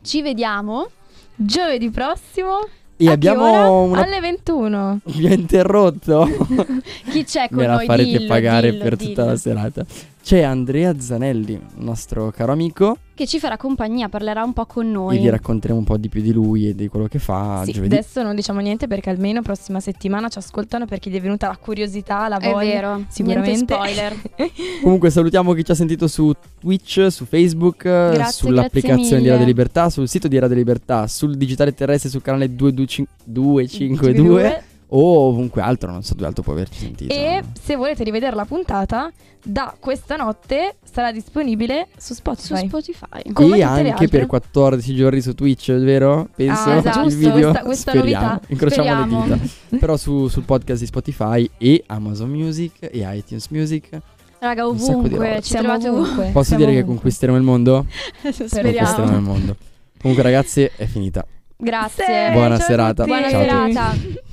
Ci vediamo. Giovedì prossimo E abbiamo una... alle 21. Mi ha interrotto. Chi c'è con Me la noi? farete Dillo, pagare dillo, per tutta dillo. la serata. C'è Andrea Zanelli, nostro caro amico, Che ci farà compagnia, parlerà un po' con noi. e vi racconteremo un po' di più di lui e di quello che fa Sì, giovedì. adesso non diciamo niente perché almeno prossima settimana ci ascoltano perché gli è venuta la curiosità, la È voglia. vero, Sicuramente. spoiler. Comunque salutiamo chi ci ha sentito su Twitch, su Facebook, Grazie, sull'applicazione grazie di. Radio Libertà, sul sito di Radio Libertà, sul digitale terrestre sul canale 225 252 o ovunque altro, non so dove altro può averci sentito. E se volete rivedere la puntata, da questa notte sarà disponibile su Spotify. Su Spotify. come e anche per 14 giorni su Twitch, vero? Penso Ah, esatto, il video. questa- questa speriamo, novità. incrociamo Speriamo. le dita. Però su- sul podcast di Spotify e Amazon Music e iTunes Music. Raga, ovunque, ci Siamo trovate ovunque. Posso Siamo dire che ovunque. conquisteremo il mondo? Speriamo. Conquisteremo il mondo. Comunque ragazzi, è finita. Grazie. Buona ciao serata. Buona Ciao a tutti. serata.